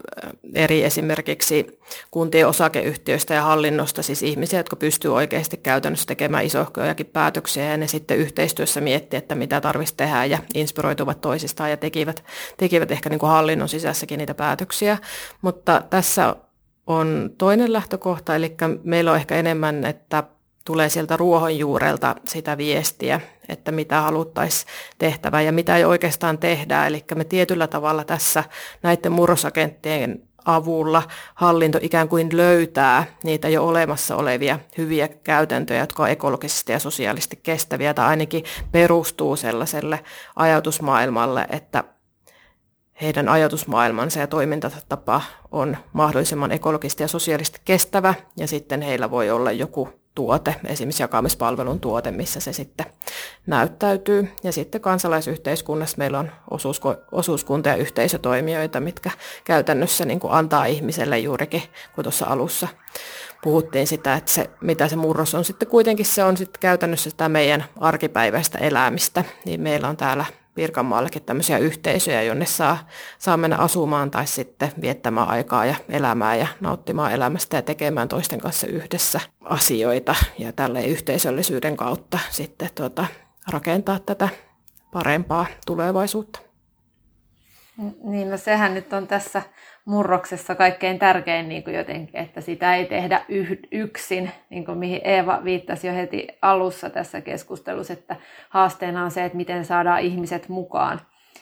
eri esimerkiksi kuntien osakeyhtiöistä ja hallinnosta, siis ihmisiä, jotka pystyvät oikeasti käytännössä tekemään isohkojakin päätöksiä ja ne sitten yhteistyössä miettii, että mitä tarvitsisi tehdä ja inspiroituvat toisistaan ja tekivät, tekivät ehkä niin kuin hallinnon sisässäkin niitä päätöksiä. Mutta tässä on toinen lähtökohta, eli meillä on ehkä enemmän, että tulee sieltä ruohonjuurelta sitä viestiä, että mitä haluttaisiin tehtävä ja mitä ei oikeastaan tehdä. Eli me tietyllä tavalla tässä näiden murrosagenttien avulla hallinto ikään kuin löytää niitä jo olemassa olevia hyviä käytäntöjä, jotka on ekologisesti ja sosiaalisesti kestäviä, tai ainakin perustuu sellaiselle ajatusmaailmalle, että heidän ajatusmaailmansa ja toimintatapa on mahdollisimman ekologisesti ja sosiaalisesti kestävä, ja sitten heillä voi olla joku tuote, esimerkiksi jakamispalvelun tuote, missä se sitten näyttäytyy. Ja sitten kansalaisyhteiskunnassa meillä on osuusko, osuuskunta- ja yhteisötoimijoita, mitkä käytännössä niin kuin antaa ihmiselle juurikin, kun tuossa alussa puhuttiin sitä, että se, mitä se murros on sitten kuitenkin, se on sitten käytännössä sitä meidän arkipäiväistä elämistä. Niin meillä on täällä Pirkanmaallakin tämmöisiä yhteisöjä, jonne saa, saa mennä asumaan tai sitten viettämään aikaa ja elämää ja nauttimaan elämästä ja tekemään toisten kanssa yhdessä asioita ja tälle yhteisöllisyyden kautta sitten tuota, rakentaa tätä parempaa tulevaisuutta. Niin, no sehän nyt on tässä murroksessa kaikkein tärkein niin kuin jotenkin, että sitä ei tehdä yksin, niin kuin mihin Eeva viittasi jo heti alussa tässä keskustelussa, että haasteena on se, että miten saadaan ihmiset mukaan.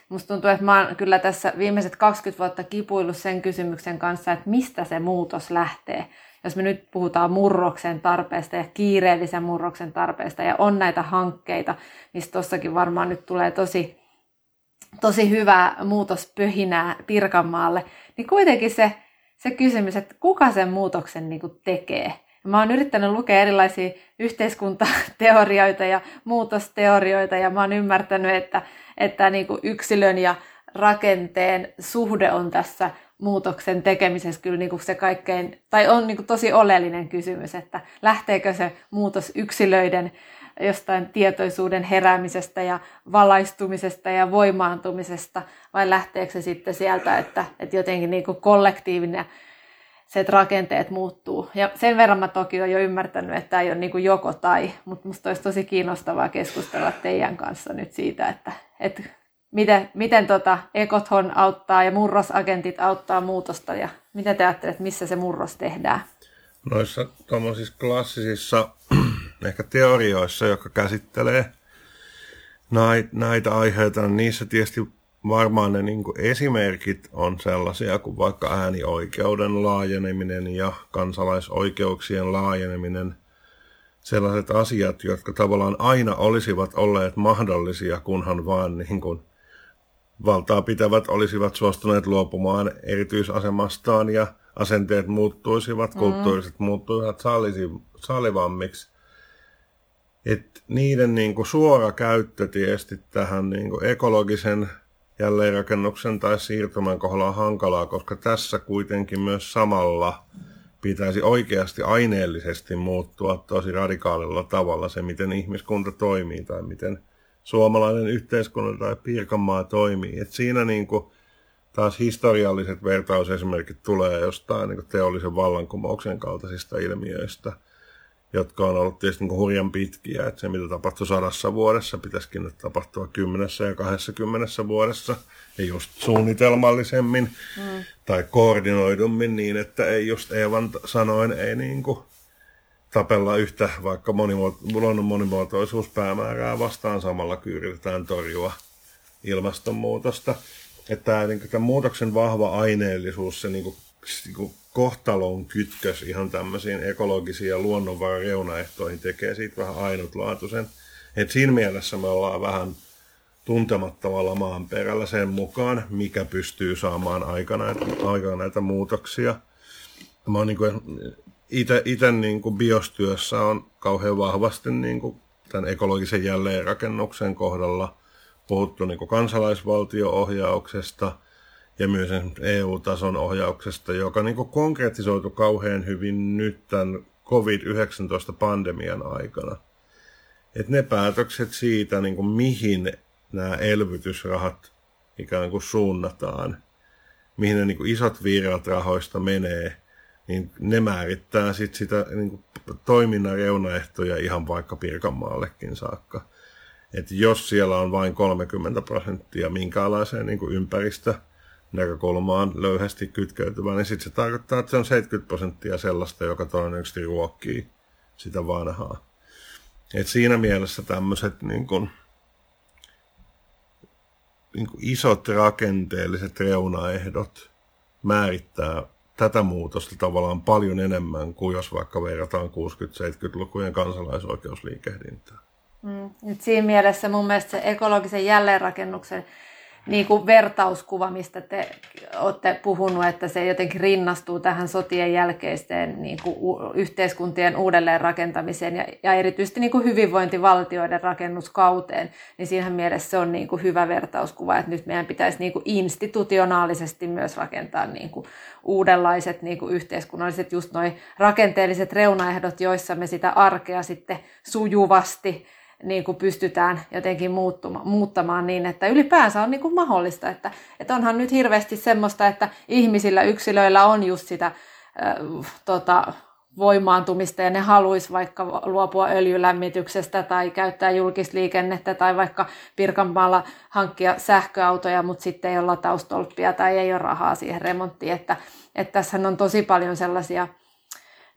Musta tuntuu, että mä oon kyllä tässä viimeiset 20 vuotta kipuillut sen kysymyksen kanssa, että mistä se muutos lähtee. Jos me nyt puhutaan murroksen tarpeesta ja kiireellisen murroksen tarpeesta ja on näitä hankkeita, niin tossakin varmaan nyt tulee tosi tosi hyvää muutospöhinää Pirkanmaalle, niin kuitenkin se, se kysymys, että kuka sen muutoksen niin kuin tekee. Mä oon yrittänyt lukea erilaisia yhteiskuntateorioita ja muutosteorioita ja mä oon ymmärtänyt, että, että niin kuin yksilön ja rakenteen suhde on tässä muutoksen tekemisessä kyllä niin kuin se kaikkein, tai on niin kuin tosi oleellinen kysymys, että lähteekö se muutos yksilöiden jostain tietoisuuden heräämisestä ja valaistumisesta ja voimaantumisesta, vai lähteekö se sitten sieltä, että, että jotenkin niin kuin kollektiivinen se, että rakenteet muuttuu. Ja sen verran mä toki olen jo ymmärtänyt, että tämä ei ole niin kuin joko tai, mutta musta olisi tosi kiinnostavaa keskustella teidän kanssa nyt siitä, että, että miten, miten tota Ekothon auttaa ja murrosagentit auttaa muutosta ja miten te ajattelette, missä se murros tehdään? Noissa tuommoisissa klassisissa ehkä teorioissa, jotka käsittelee näitä aiheita, niin niissä tietysti varmaan ne niin esimerkit on sellaisia kuin vaikka äänioikeuden laajeneminen ja kansalaisoikeuksien laajeneminen, sellaiset asiat, jotka tavallaan aina olisivat olleet mahdollisia, kunhan vaan niin kuin valtaa pitävät olisivat suostuneet luopumaan erityisasemastaan ja asenteet muuttuisivat, mm. kulttuuriset muuttuisivat, salivammiksi. Et niiden niin kuin suora käyttö tietysti tähän niin kuin ekologisen jälleenrakennuksen tai siirtymän kohdalla on hankalaa, koska tässä kuitenkin myös samalla pitäisi oikeasti aineellisesti muuttua tosi radikaalilla tavalla se, miten ihmiskunta toimii tai miten suomalainen yhteiskunta tai Pirkanmaa toimii. Et siinä niin kuin taas historialliset vertausesimerkit tulee jostain niin teollisen vallankumouksen kaltaisista ilmiöistä, jotka on ollut tietysti niin hurjan pitkiä, että se mitä tapahtui sadassa vuodessa pitäisikin nyt tapahtua kymmenessä ja kahdessa vuodessa, ja just suunnitelmallisemmin mm. tai koordinoidummin niin, että ei just Eevan sanoen ei niin kuin tapella yhtä vaikka luonnon monimuotoisuuspäämäärää vastaan samalla kun yritetään torjua ilmastonmuutosta että tämä, niin tämän muutoksen vahva aineellisuus, se niin kuin, niin kuin kohtalon kytkös ihan tämmöisiin ekologisiin ja luonnonvaran reunaehtoihin tekee siitä vähän ainutlaatuisen. Et siinä mielessä me ollaan vähän tuntemattomalla maan perällä sen mukaan, mikä pystyy saamaan aikana aikana näitä muutoksia. Mä oon niin itse niin kuin biostyössä on kauhean vahvasti niin kuin tämän ekologisen jälleenrakennuksen kohdalla – puhuttu niin kansalaisvaltio-ohjauksesta ja myös EU-tason ohjauksesta, joka niin konkretisoitu kauhean hyvin nyt tämän COVID-19-pandemian aikana. Et ne päätökset siitä, niin kuin mihin nämä elvytysrahat ikään kuin suunnataan, mihin ne niin kuin isot virrat rahoista menee, niin ne määrittää sit sitä niin kuin toiminnan reunaehtoja ihan vaikka Pirkanmaallekin saakka että jos siellä on vain 30 prosenttia minkälaiseen niin kuin ympäristö näkökulmaan löyhästi kytkeytyvää, niin sitten se tarkoittaa, että se on 70 prosenttia sellaista, joka todennäköisesti ruokkii sitä vanhaa. Et siinä mielessä tämmöiset niin kuin, niin isot rakenteelliset reunaehdot määrittää tätä muutosta tavallaan paljon enemmän kuin jos vaikka verrataan 60-70-lukujen kansalaisoikeusliikehdintää. Mm. Siinä mielessä mun mielestä se ekologisen jälleenrakennuksen niin kuin vertauskuva, mistä te olette puhunut, että se jotenkin rinnastuu tähän sotien jälkeiseen niin kuin yhteiskuntien uudelleenrakentamiseen ja, ja erityisesti niin kuin hyvinvointivaltioiden rakennuskauteen, niin siinä mielessä se on niin kuin hyvä vertauskuva, että nyt meidän pitäisi niin kuin institutionaalisesti myös rakentaa niin kuin uudenlaiset niin kuin yhteiskunnalliset, just noin rakenteelliset reunaehdot, joissa me sitä arkea sitten sujuvasti niin kuin pystytään jotenkin muuttuma, muuttamaan niin, että ylipäänsä on niin kuin mahdollista. Että, että onhan nyt hirveästi semmoista, että ihmisillä, yksilöillä on just sitä äh, tota, voimaantumista ja ne haluaisi vaikka luopua öljylämmityksestä tai käyttää julkisliikennettä tai vaikka Pirkanmaalla hankkia sähköautoja, mutta sitten ei ole lataustolppia tai ei ole rahaa siihen remonttiin. Että, että tässä on tosi paljon sellaisia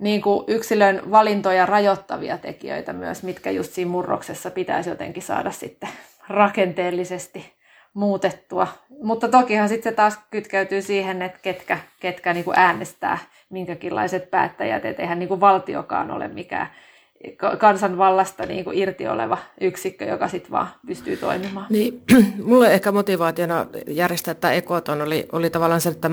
niin kuin yksilön valintoja rajoittavia tekijöitä myös, mitkä just siinä murroksessa pitäisi jotenkin saada sitten rakenteellisesti muutettua. Mutta tokihan sitten se taas kytkeytyy siihen, että ketkä, ketkä niin kuin äänestää minkäkinlaiset päättäjät, että eihän niin kuin valtiokaan ole mikään kansanvallasta niin kuin irti oleva yksikkö, joka sitten vaan pystyy toimimaan. Niin, mulle ehkä motivaationa järjestää tämä ekoton oli, oli tavallaan se, että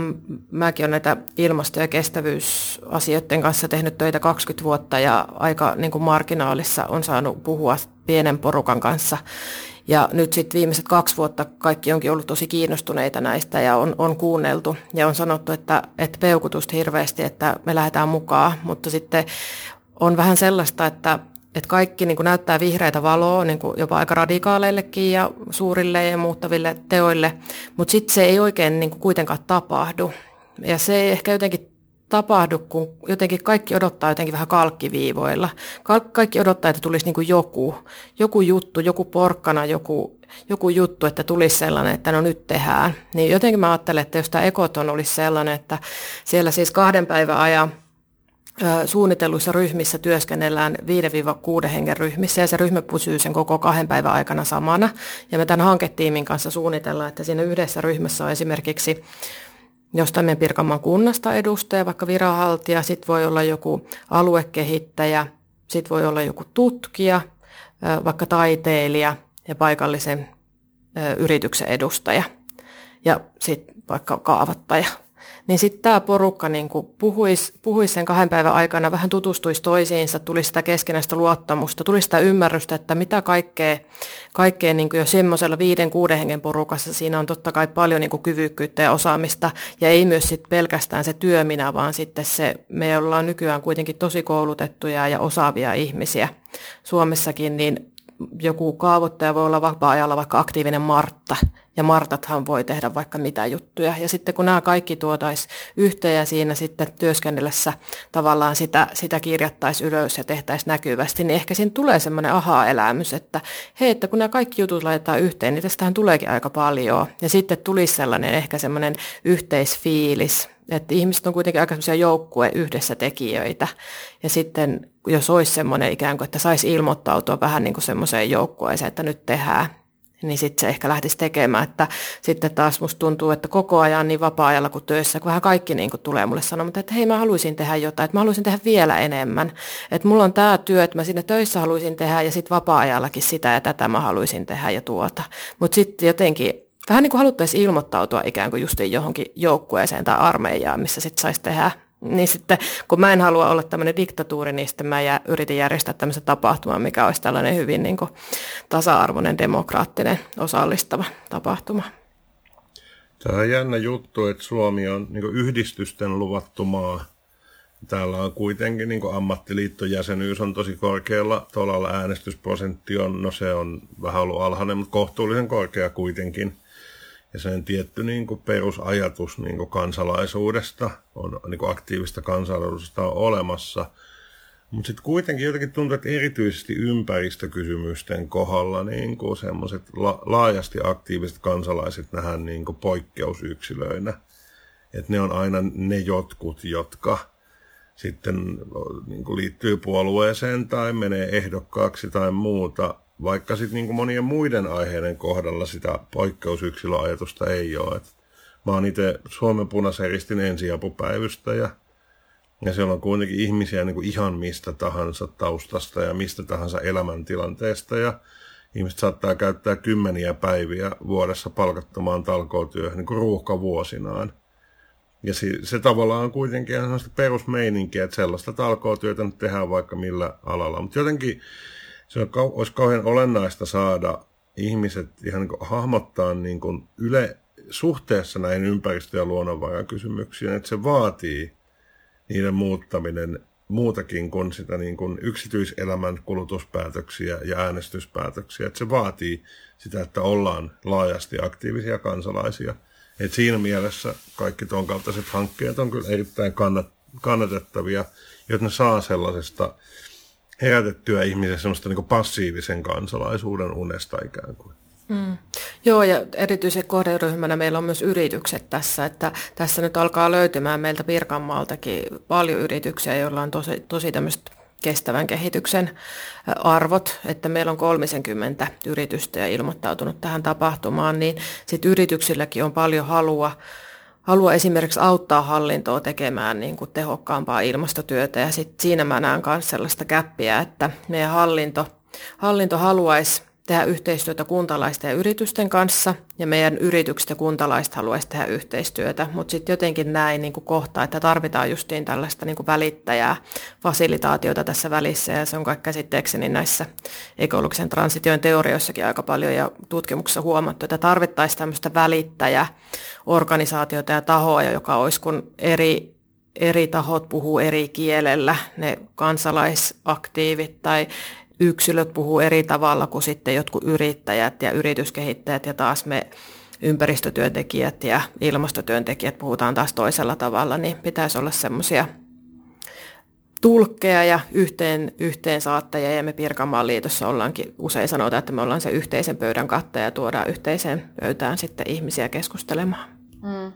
mäkin olen näitä ilmasto- ja kestävyysasioiden kanssa tehnyt töitä 20 vuotta ja aika niin kuin marginaalissa on saanut puhua pienen porukan kanssa. Ja nyt sitten viimeiset kaksi vuotta kaikki onkin ollut tosi kiinnostuneita näistä ja on, on kuunneltu ja on sanottu, että, että peukutusta hirveästi, että me lähdetään mukaan, mutta sitten on vähän sellaista, että, että kaikki niin kuin näyttää vihreitä valoa niin kuin jopa aika radikaaleillekin ja suurille ja muuttaville teoille, mutta sitten se ei oikein niin kuin kuitenkaan tapahdu. Ja se ei ehkä jotenkin tapahdu, kun jotenkin kaikki odottaa jotenkin vähän kalkkiviivoilla. Kaikki odottaa, että tulisi niin kuin joku, joku juttu, joku porkkana, joku, joku juttu, että tulisi sellainen, että no nyt tehdään. Niin jotenkin mä ajattelen, että jos tämä ekoton olisi sellainen, että siellä siis kahden päivän ajan suunnitelluissa ryhmissä työskennellään 5-6 hengen ryhmissä ja se ryhmä pysyy sen koko kahden päivän aikana samana. Ja me tämän hanketiimin kanssa suunnitellaan, että siinä yhdessä ryhmässä on esimerkiksi jostain meidän Pirkanmaan kunnasta edustaja, vaikka viranhaltija, sitten voi olla joku aluekehittäjä, sitten voi olla joku tutkija, vaikka taiteilija ja paikallisen yrityksen edustaja ja sitten vaikka kaavattaja. Niin sitten tämä porukka niin puhuisi, puhuisi sen kahden päivän aikana, vähän tutustuisi toisiinsa, tuli sitä keskinäistä luottamusta, tuli sitä ymmärrystä, että mitä kaikkea, kaikkea niin jo semmoisella viiden, kuuden hengen porukassa, siinä on totta kai paljon niin kyvykkyyttä ja osaamista, ja ei myös sit pelkästään se työminä, vaan sitten se, me ollaan nykyään kuitenkin tosi koulutettuja ja osaavia ihmisiä. Suomessakin, niin joku kaavoittaja voi olla vapaa-ajalla vaikka aktiivinen Martta, ja Martathan voi tehdä vaikka mitä juttuja. Ja sitten kun nämä kaikki tuotaisi yhteen ja siinä sitten työskennellessä tavallaan sitä, sitä kirjattaisi ylös ja tehtäisiin näkyvästi, niin ehkä siinä tulee semmoinen aha-elämys, että hei, että kun nämä kaikki jutut laitetaan yhteen, niin tästähän tuleekin aika paljon. Ja sitten tulisi sellainen ehkä semmoinen yhteisfiilis, että ihmiset on kuitenkin aika semmoisia joukkue yhdessä tekijöitä. Ja sitten jos olisi semmoinen ikään kuin, että saisi ilmoittautua vähän niin kuin semmoiseen joukkueeseen, että nyt tehdään, niin sitten se ehkä lähtisi tekemään. Että sitten taas musta tuntuu, että koko ajan niin vapaa-ajalla kuin töissä, kun vähän kaikki niin kuin tulee mulle sanomaan, että hei mä haluaisin tehdä jotain, että mä haluaisin tehdä vielä enemmän. Että mulla on tämä työ, että mä siinä töissä haluaisin tehdä ja sitten vapaa-ajallakin sitä ja tätä mä haluaisin tehdä ja tuota. Mutta sitten jotenkin vähän niin kuin haluttaisiin ilmoittautua ikään kuin justiin johonkin joukkueeseen tai armeijaan, missä sitten saisi tehdä niin sitten, kun mä en halua olla tämmöinen diktatuuri, niin sitten mä jää, yritin järjestää tämmöisen tapahtuman, mikä olisi tällainen hyvin niin kuin tasa-arvoinen, demokraattinen, osallistava tapahtuma. Tämä on jännä juttu, että Suomi on niin yhdistysten luvattu maa. Täällä on kuitenkin niin ammattiliittojäsenyys on tosi korkealla. Tuolla äänestysprosentti on, no se on vähän ollut alhainen, mutta kohtuullisen korkea kuitenkin – ja sen tietty niin kuin perusajatus niin kuin kansalaisuudesta, on, niin kuin aktiivista kansalaisuudesta on olemassa. Mutta sitten kuitenkin jotenkin tuntuu, että erityisesti ympäristökysymysten kohdalla niin semmoiset la- laajasti aktiiviset kansalaiset nähdään niin kuin poikkeusyksilöinä. Että ne on aina ne jotkut, jotka sitten niin kuin liittyy puolueeseen tai menee ehdokkaaksi tai muuta, vaikka sitten niin monien muiden aiheiden kohdalla sitä poikkeusyksilöajatusta ei ole. Et mä oon itse Suomen punaisen ristin ensiapupäivystäjä, ja siellä on kuitenkin ihmisiä niin kuin ihan mistä tahansa taustasta ja mistä tahansa elämäntilanteesta, ja ihmiset saattaa käyttää kymmeniä päiviä vuodessa palkattomaan talkootyöhön niin ruuhkavuosinaan. Ja se, se tavallaan on kuitenkin sellaista perusmeininkiä, että sellaista talkootyötä nyt tehdään vaikka millä alalla. Mutta jotenkin se on, olisi kauhean olennaista saada ihmiset ihan niin hahmottaa niin kuin yle, suhteessa näihin ympäristö- ja luonnonvarakysymyksiin, että se vaatii niiden muuttaminen muutakin kuin sitä niin kuin yksityiselämän kulutuspäätöksiä ja äänestyspäätöksiä. Että se vaatii sitä, että ollaan laajasti aktiivisia kansalaisia. Et siinä mielessä kaikki tuon kaltaiset hankkeet on kyllä erittäin kannat, kannatettavia, jotta ne saa sellaisesta herätettyä ihmisen semmoista niin passiivisen kansalaisuuden unesta ikään kuin. Mm. Joo, ja erityisen kohderyhmänä meillä on myös yritykset tässä, että tässä nyt alkaa löytymään meiltä Pirkanmaaltakin paljon yrityksiä, joilla on tosi, tosi tämmöiset kestävän kehityksen arvot, että meillä on 30 yritystä ja ilmoittautunut tähän tapahtumaan, niin sitten yrityksilläkin on paljon halua halua esimerkiksi auttaa hallintoa tekemään niin kuin tehokkaampaa ilmastotyötä. Ja sit siinä mä näen myös sellaista käppiä, että meidän hallinto, hallinto haluaisi tehdä yhteistyötä kuntalaisten ja yritysten kanssa, ja meidän yritykset ja kuntalaiset haluaisi tehdä yhteistyötä, mutta sitten jotenkin näin niin kohtaa, että tarvitaan justiin tällaista niin kuin välittäjää, fasilitaatiota tässä välissä, ja se on kaikki käsitteekseni näissä ekologisen transition teorioissakin aika paljon, ja tutkimuksessa huomattu, että tarvittaisiin tämmöistä välittäjää, organisaatiota ja tahoa, joka olisi kun eri eri tahot puhuu eri kielellä, ne kansalaisaktiivit tai yksilöt puhuu eri tavalla kuin sitten jotkut yrittäjät ja yrityskehittäjät ja taas me ympäristötyöntekijät ja ilmastotyöntekijät puhutaan taas toisella tavalla, niin pitäisi olla semmoisia tulkkeja ja yhteen, yhteensaattajia ja me Pirkanmaan liitossa ollaankin usein sanotaan, että me ollaan se yhteisen pöydän kattaja ja tuodaan yhteiseen pöytään sitten ihmisiä keskustelemaan. Mm.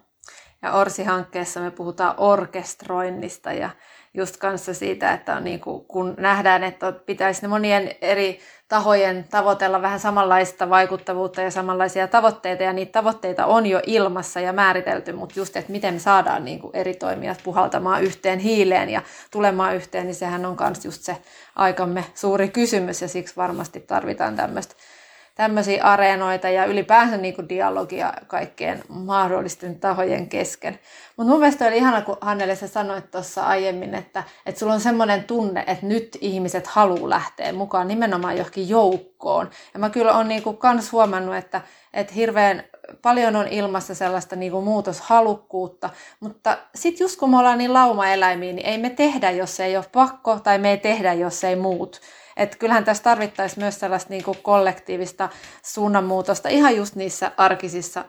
Ja Orsi-hankkeessa me puhutaan orkestroinnista ja just kanssa siitä, että on niin kuin, kun nähdään, että pitäisi ne monien eri tahojen tavoitella vähän samanlaista vaikuttavuutta ja samanlaisia tavoitteita, ja niitä tavoitteita on jo ilmassa ja määritelty, mutta just, että miten me saadaan niin kuin eri toimijat puhaltamaan yhteen hiileen ja tulemaan yhteen, niin sehän on myös just se aikamme suuri kysymys, ja siksi varmasti tarvitaan tämmöistä tämmöisiä areenoita ja ylipäänsä niin kuin dialogia kaikkien mahdollisten tahojen kesken. Mutta mun mielestä oli ihana, kun Hannele sä sanoit tuossa aiemmin, että, että sulla on semmoinen tunne, että nyt ihmiset haluaa lähteä mukaan nimenomaan johonkin joukkoon. Ja mä kyllä olen niinku kans huomannut, että, että hirveän paljon on ilmassa sellaista niin kuin muutoshalukkuutta, mutta sitten just kun me ollaan niin laumaeläimiä, niin ei me tehdä, jos ei ole pakko, tai me ei tehdä, jos ei muut. Et kyllähän tässä tarvittaisiin myös sellaista niin kuin kollektiivista suunnanmuutosta ihan just niissä arkisissa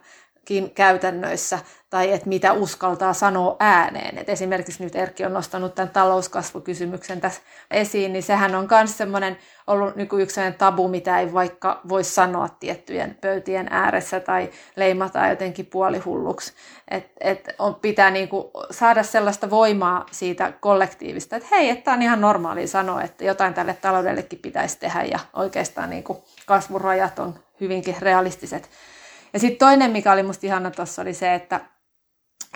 käytännöissä tai että mitä uskaltaa sanoa ääneen. Et esimerkiksi nyt Erkki on nostanut tämän talouskasvukysymyksen tässä esiin, niin sehän on myös semmoinen ollut niin yksi tabu, mitä ei vaikka voi sanoa tiettyjen pöytien ääressä tai leimata jotenkin puolihulluksi. Et, et on, pitää niin kuin saada sellaista voimaa siitä kollektiivista, että hei, että on ihan normaali sanoa, että jotain tälle taloudellekin pitäisi tehdä ja oikeastaan niin kuin kasvurajat on hyvinkin realistiset. Ja sitten toinen, mikä oli musta ihana tuossa, oli se, että,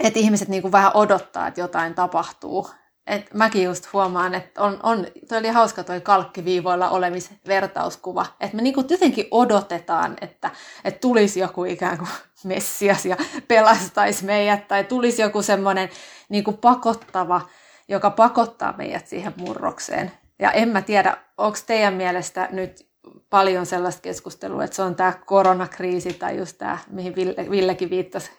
että ihmiset niinku vähän odottaa, että jotain tapahtuu. Et mäkin just huomaan, että on, on, toi oli hauska toi kalkkiviivoilla olemisvertauskuva, että me niinku jotenkin odotetaan, että, että tulisi joku ikään kuin messias ja pelastaisi meidät, tai tulisi joku semmoinen niinku pakottava, joka pakottaa meidät siihen murrokseen. Ja en mä tiedä, onko teidän mielestä nyt paljon sellaista keskustelua, että se on tämä koronakriisi tai just tämä, mihin Villekin viittasi,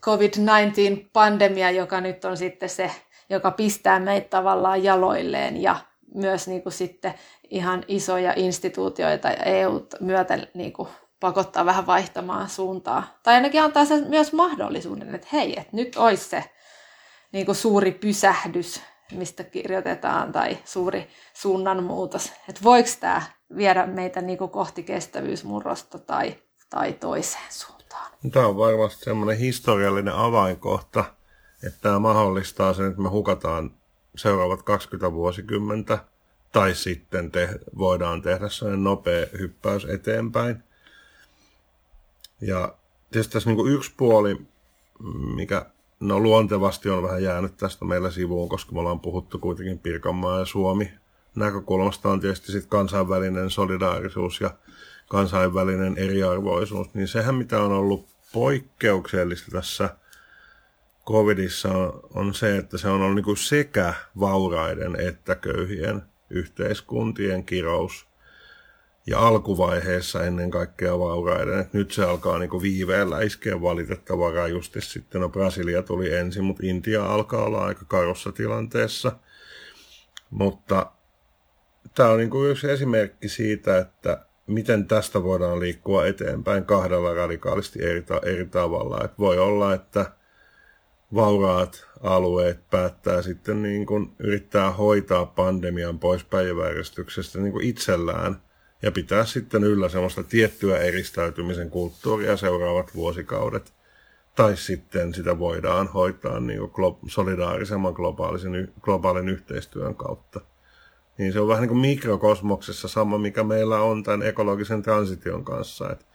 COVID-19-pandemia, joka nyt on sitten se, joka pistää meitä tavallaan jaloilleen ja myös niin kuin sitten ihan isoja instituutioita ja EU myötä niin kuin pakottaa vähän vaihtamaan suuntaa. Tai ainakin antaa se myös mahdollisuuden, että hei, että nyt olisi se niin kuin suuri pysähdys, mistä kirjoitetaan, tai suuri suunnanmuutos. Että voiko tämä viedä meitä niin kuin kohti kestävyysmurrosta tai, tai toiseen suuntaan. Tämä on varmasti semmoinen historiallinen avainkohta, että tämä mahdollistaa sen, että me hukataan seuraavat 20 vuosikymmentä, tai sitten te, voidaan tehdä sellainen nopea hyppäys eteenpäin. Ja tietysti tässä niin kuin yksi puoli, mikä no luontevasti on vähän jäänyt tästä meillä sivuun, koska me ollaan puhuttu kuitenkin Pirkanmaa ja Suomi näkökulmasta on tietysti sit kansainvälinen solidaarisuus ja kansainvälinen eriarvoisuus, niin sehän mitä on ollut poikkeuksellista tässä covidissa on, on se, että se on ollut niin sekä vauraiden että köyhien yhteiskuntien kirous. Ja alkuvaiheessa ennen kaikkea vauraiden. Et nyt se alkaa niin viiveellä iskeä valitettavaa rajusti. Sitten no Brasilia tuli ensin, mutta Intia alkaa olla aika karussa tilanteessa. Mutta tämä on niin kuin yksi esimerkki siitä, että miten tästä voidaan liikkua eteenpäin kahdella radikaalisti eri, eri tavalla. Et voi olla, että vauraat alueet päättää sitten niin kuin yrittää hoitaa pandemian pois päiväjärjestyksestä niin kuin itsellään ja pitää sitten yllä semmoista tiettyä eristäytymisen kulttuuria seuraavat vuosikaudet. Tai sitten sitä voidaan hoitaa niin kuin solidaarisemman globaalisen, globaalin yhteistyön kautta. Niin se on vähän niin kuin mikrokosmoksessa sama, mikä meillä on tämän ekologisen transition kanssa. Et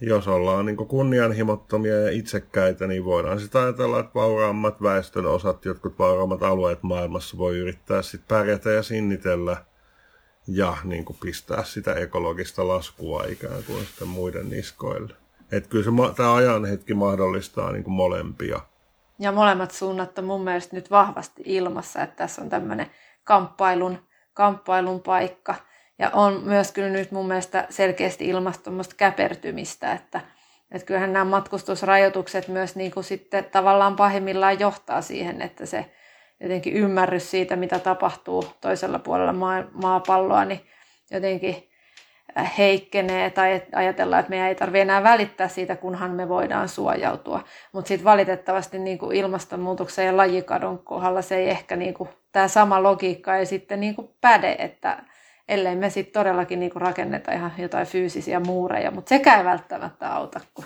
jos ollaan niin kunnianhimottomia ja itsekkäitä, niin voidaan sitä ajatella, että vauraammat väestön osat, jotkut vauraammat alueet maailmassa voi yrittää sitten pärjätä ja sinnitellä ja niin kuin pistää sitä ekologista laskua ikään kuin sitten muiden niskoille. Että kyllä se, tämä ajan hetki mahdollistaa niin kuin molempia. Ja molemmat suunnat on mun mielestä nyt vahvasti ilmassa, että tässä on tämmöinen kamppailun, kamppailun paikka. Ja on myös kyllä nyt mun mielestä selkeästi ilmastonmusta käpertymistä, että, että kyllähän nämä matkustusrajoitukset myös niin kuin sitten tavallaan pahimmillaan johtaa siihen, että se jotenkin ymmärrys siitä, mitä tapahtuu toisella puolella maapalloa, niin jotenkin heikkenee tai ajatellaan, että meidän ei tarvitse enää välittää siitä, kunhan me voidaan suojautua. Mutta sitten valitettavasti niin kuin ilmastonmuutoksen ja lajikadon kohdalla se ei ehkä niin kuin, tämä sama logiikka ei sitten niin kuin päde, että ellei me sitten todellakin niin kuin rakenneta ihan jotain fyysisiä muureja, mutta sekä ei välttämättä auta, kun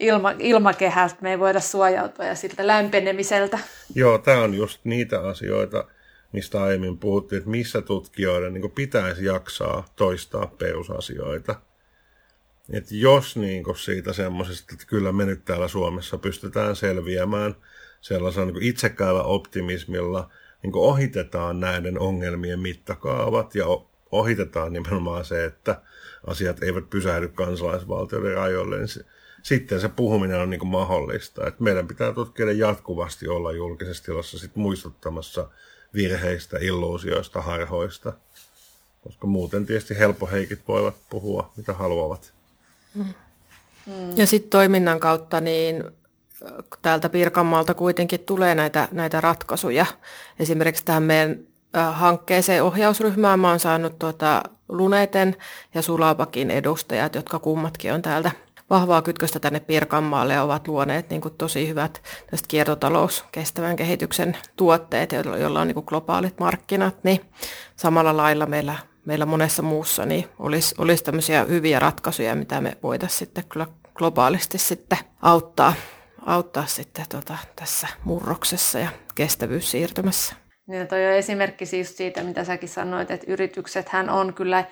ilma, ilmakehältä me ei voida suojautua ja siltä lämpenemiseltä. Joo, tämä on just niitä asioita, mistä aiemmin puhuttiin, että missä tutkijoiden niin pitäisi jaksaa toistaa perusasioita. Et jos niin siitä semmoisesta, että kyllä me nyt täällä Suomessa pystytään selviämään sellaisella niin itsekäällä optimismilla, niin ohitetaan näiden ongelmien mittakaavat ja ohitetaan nimenomaan se, että asiat eivät pysähdy kansalaisvaltioiden rajoille, niin sitten se puhuminen on niin kuin mahdollista. Et meidän pitää tutkijoiden jatkuvasti olla julkisessa tilassa sit muistuttamassa virheistä, illuusioista, harhoista, koska muuten tietysti helpoheikit voivat puhua mitä haluavat. Mm. Ja sitten toiminnan kautta niin täältä Pirkanmaalta kuitenkin tulee näitä, näitä ratkaisuja. Esimerkiksi tähän meidän hankkeeseen ohjausryhmään mä oon saanut tuota Luneten ja Sulapakin edustajat, jotka kummatkin on täältä vahvaa kytköstä tänne Pirkanmaalle ja ovat luoneet niin kuin tosi hyvät kiertotalous, kestävän kehityksen tuotteet, joilla on niin kuin globaalit markkinat, niin samalla lailla meillä, meillä monessa muussa niin olisi, olisi tämmöisiä hyviä ratkaisuja, mitä me voitaisiin sitten kyllä globaalisti sitten auttaa, auttaa sitten tota, tässä murroksessa ja kestävyyssiirtymässä. Niin toi on esimerkki siis siitä, mitä säkin sanoit, että yritykset hän on kyllä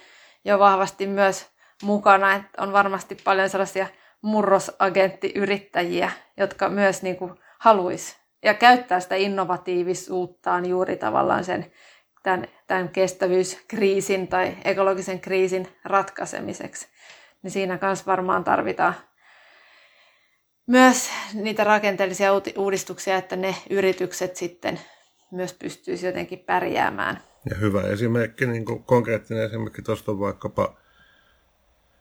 jo vahvasti myös mukana. Että on varmasti paljon sellaisia murrosagenttiyrittäjiä, jotka myös niin kuin haluaisi ja käyttää sitä innovatiivisuuttaan juuri tavallaan sen tämän, tämän kestävyyskriisin tai ekologisen kriisin ratkaisemiseksi. Niin siinä kanssa varmaan tarvitaan myös niitä rakenteellisia uudistuksia, että ne yritykset sitten myös pystyisi jotenkin pärjäämään. Ja hyvä esimerkki, niin konkreettinen esimerkki tuosta on vaikkapa,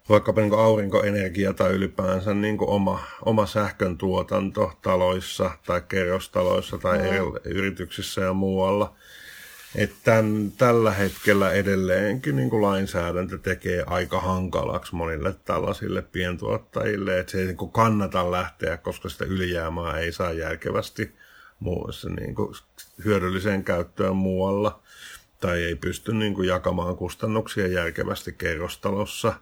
vaikkapa niin aurinkoenergia tai ylipäänsä niin oma, oma sähkön tuotanto taloissa tai kerrostaloissa tai mm. eri yrityksissä ja muualla. Että tällä hetkellä edelleenkin niin kuin lainsäädäntö tekee aika hankalaksi monille tällaisille pientuottajille, että se ei niin kuin kannata lähteä, koska sitä ylijäämää ei saa järkevästi muussa niin kuin hyödylliseen käyttöön muualla tai ei pysty niin kuin jakamaan kustannuksia järkevästi kerrostalossa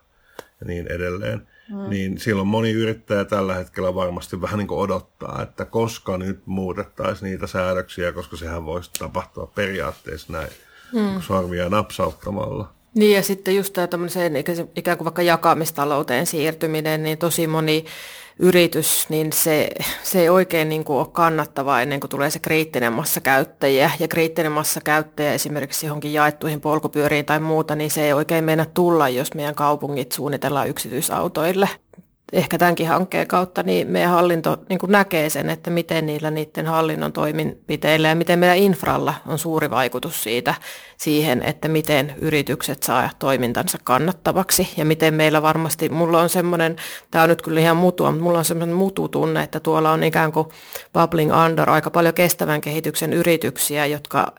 ja niin edelleen. Mm. Niin silloin moni yrittäjä tällä hetkellä varmasti vähän niin kuin odottaa, että koska nyt muutettaisiin niitä säädöksiä, koska sehän voisi tapahtua periaatteessa näin mm. sormia napsauttamalla. Niin ja sitten just tämä ikään kuin vaikka jakamistalouteen siirtyminen, niin tosi moni yritys, niin se, se ei oikein niin kuin ole kannattavaa ennen kuin tulee se kriittinen massa käyttäjiä. Ja kriittinen massa käyttäjä esimerkiksi johonkin jaettuihin polkupyöriin tai muuta, niin se ei oikein mennä tulla, jos meidän kaupungit suunnitellaan yksityisautoille ehkä tämänkin hankkeen kautta niin meidän hallinto niin kuin näkee sen, että miten niillä niiden hallinnon toiminpiteillä ja miten meidän infralla on suuri vaikutus siitä siihen, että miten yritykset saa toimintansa kannattavaksi. Ja miten meillä varmasti, mulla on semmoinen, tämä on nyt kyllä ihan mutua, mutta mulla on semmoinen mututunne, että tuolla on ikään kuin bubbling under aika paljon kestävän kehityksen yrityksiä, jotka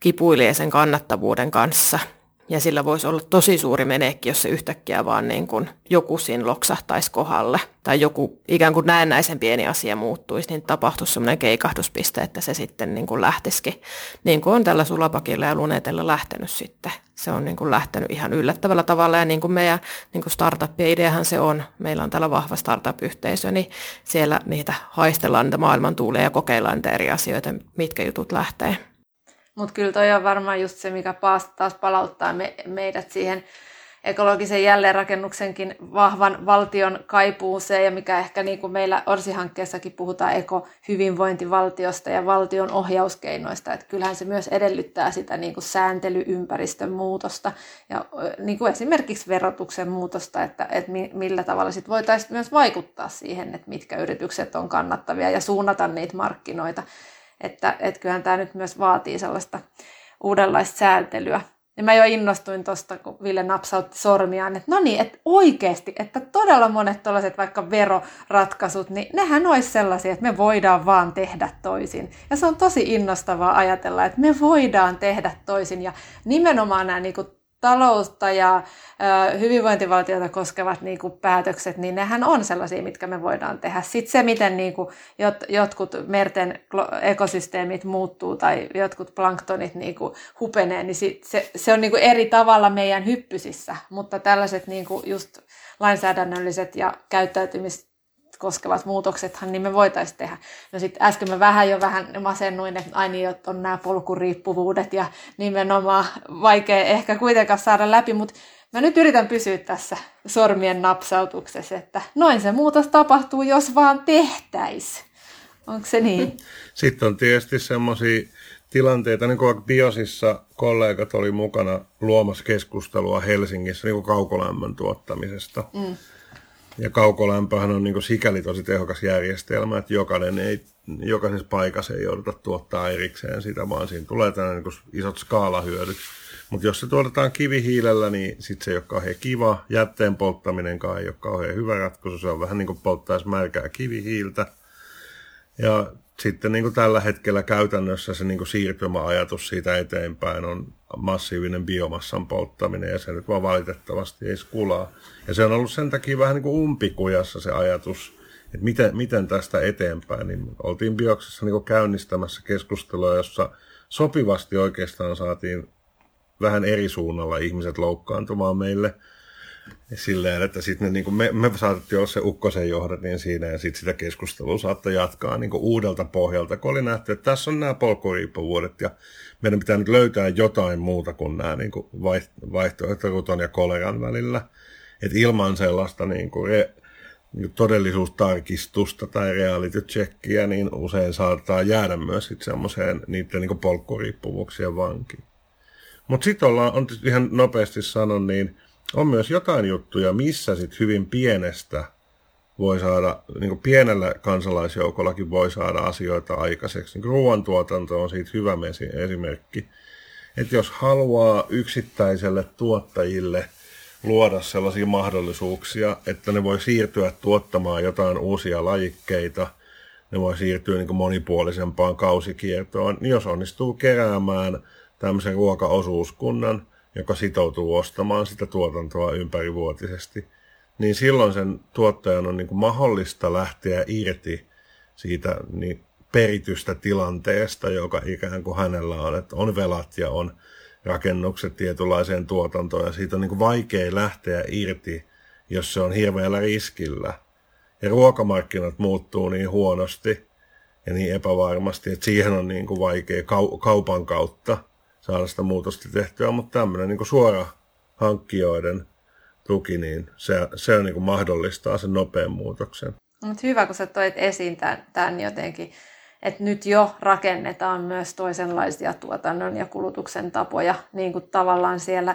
kipuilee sen kannattavuuden kanssa – ja sillä voisi olla tosi suuri menekki, jos se yhtäkkiä vaan niin kuin joku siinä loksahtaisi kohdalle. Tai joku ikään kuin näennäisen pieni asia muuttuisi, niin tapahtuisi semmoinen keikahduspiste, että se sitten niin kuin lähtisikin. Niin kuin on tällä sulapakilla ja lunetella lähtenyt sitten. Se on niin kuin lähtenyt ihan yllättävällä tavalla ja niin kuin meidän niin kuin startup-ideahan se on. Meillä on täällä vahva startup-yhteisö, niin siellä niitä haistellaan niitä maailman tuulia ja kokeillaan niitä eri asioita, mitkä jutut lähtee. Mutta kyllä toi on varmaan just se, mikä taas palauttaa me, meidät siihen ekologisen jälleenrakennuksenkin vahvan valtion kaipuuseen ja mikä ehkä niin kuin meillä Orsi-hankkeessakin puhutaan ekohyvinvointivaltiosta ja valtion ohjauskeinoista, että kyllähän se myös edellyttää sitä niin kuin sääntelyympäristön muutosta ja niin kuin esimerkiksi verotuksen muutosta, että, että millä tavalla sit voitaisiin myös vaikuttaa siihen, että mitkä yritykset on kannattavia ja suunnata niitä markkinoita että et kyllähän tämä nyt myös vaatii sellaista uudenlaista sääntelyä. Ja mä jo innostuin tuosta, kun Ville napsautti sormiaan, että no niin, että oikeasti, että todella monet tällaiset vaikka veroratkaisut, niin nehän olisi sellaisia, että me voidaan vaan tehdä toisin. Ja se on tosi innostavaa ajatella, että me voidaan tehdä toisin. Ja nimenomaan nämä niin kuin taloutta ja ö, hyvinvointivaltiota koskevat niin kuin, päätökset, niin nehän on sellaisia, mitkä me voidaan tehdä. Sitten se, miten niin kuin, jot, jotkut merten ekosysteemit muuttuu tai jotkut planktonit niin kuin, hupenee, niin sit se, se on niin kuin, eri tavalla meidän hyppysissä. Mutta tällaiset niin kuin, just lainsäädännölliset ja käyttäytymis koskevat muutoksethan, niin me voitaisiin tehdä. No sitten äsken mä vähän jo vähän masennuin, että aina niin, on nämä polkuriippuvuudet ja nimenomaan vaikea ehkä kuitenkaan saada läpi, mutta mä nyt yritän pysyä tässä sormien napsautuksessa, että noin se muutos tapahtuu, jos vaan tehtäis. Onko se niin? Sitten on tietysti semmoisia tilanteita, niin kuin Biosissa kollegat oli mukana luomassa keskustelua Helsingissä niin kuin kaukolämmön tuottamisesta. Mm. Ja kaukolämpöhän on niin sikäli tosi tehokas järjestelmä, että jokainen ei, jokaisessa paikassa ei jouduta tuottaa erikseen sitä, vaan siinä tulee tämmöinen niin isot skaalahyödyt. Mutta jos se tuotetaan kivihiilellä, niin sitten se ei ole kauhean kiva. Jätteen polttaminenkaan ei ole kauhean hyvä ratkaisu. Se on vähän niin kuin polttaisi märkää kivihiiltä. Ja sitten niin kuin tällä hetkellä käytännössä se niin kuin siirtymäajatus siitä eteenpäin on massiivinen biomassan polttaminen ja se nyt vaan valitettavasti ei skulaa. Ja se on ollut sen takia vähän niin kuin umpikujassa se ajatus, että miten, miten tästä eteenpäin. Niin oltiin bioksessa niin käynnistämässä keskustelua, jossa sopivasti oikeastaan saatiin vähän eri suunnalla ihmiset loukkaantumaan meille – silleen, että sitten niin me, me saatettiin olla se ukkosen johdatin siinä ja sitten sitä keskustelua saattoi jatkaa niin uudelta pohjalta, kun oli nähty, että tässä on nämä polkuriippuvuodet ja meidän pitää nyt löytää jotain muuta kuin nämä niin vaihtoehtoruton ja koleran välillä. Että ilman sellaista niin kuin re, niin todellisuustarkistusta tai reality checkia, niin usein saattaa jäädä myös sitten semmoiseen niiden niin polkkuriippuvuuksien vankiin. Mutta sitten ollaan, on ihan nopeasti sanon, niin – on myös jotain juttuja, missä sit hyvin pienestä voi saada, niin kuin pienellä kansalaisjoukollakin voi saada asioita aikaiseksi. Niin ruoantuotanto on siitä hyvä esimerkki. Että jos haluaa yksittäiselle tuottajille luoda sellaisia mahdollisuuksia, että ne voi siirtyä tuottamaan jotain uusia lajikkeita, ne voi siirtyä niin kuin monipuolisempaan kausikiertoon, niin jos onnistuu keräämään tämmöisen ruokaosuuskunnan – joka sitoutuu ostamaan sitä tuotantoa ympärivuotisesti, niin silloin sen tuottajan on niin kuin mahdollista lähteä irti siitä niin peritystä tilanteesta, joka ikään kuin hänellä on, että on velat ja on rakennukset tietynlaiseen tuotantoon, ja siitä on niin kuin vaikea lähteä irti, jos se on hirveällä riskillä. Ja ruokamarkkinat muuttuu niin huonosti ja niin epävarmasti, että siihen on niin kuin vaikea kaupan kautta saada sitä muutosta tehtyä, mutta tämmöinen niin suora hankkijoiden tuki, niin se, se niin kuin mahdollistaa sen nopean muutoksen. Mutta hyvä, kun sä toit esiin tämän, tämän jotenkin, että nyt jo rakennetaan myös toisenlaisia tuotannon ja kulutuksen tapoja, niin kuin tavallaan siellä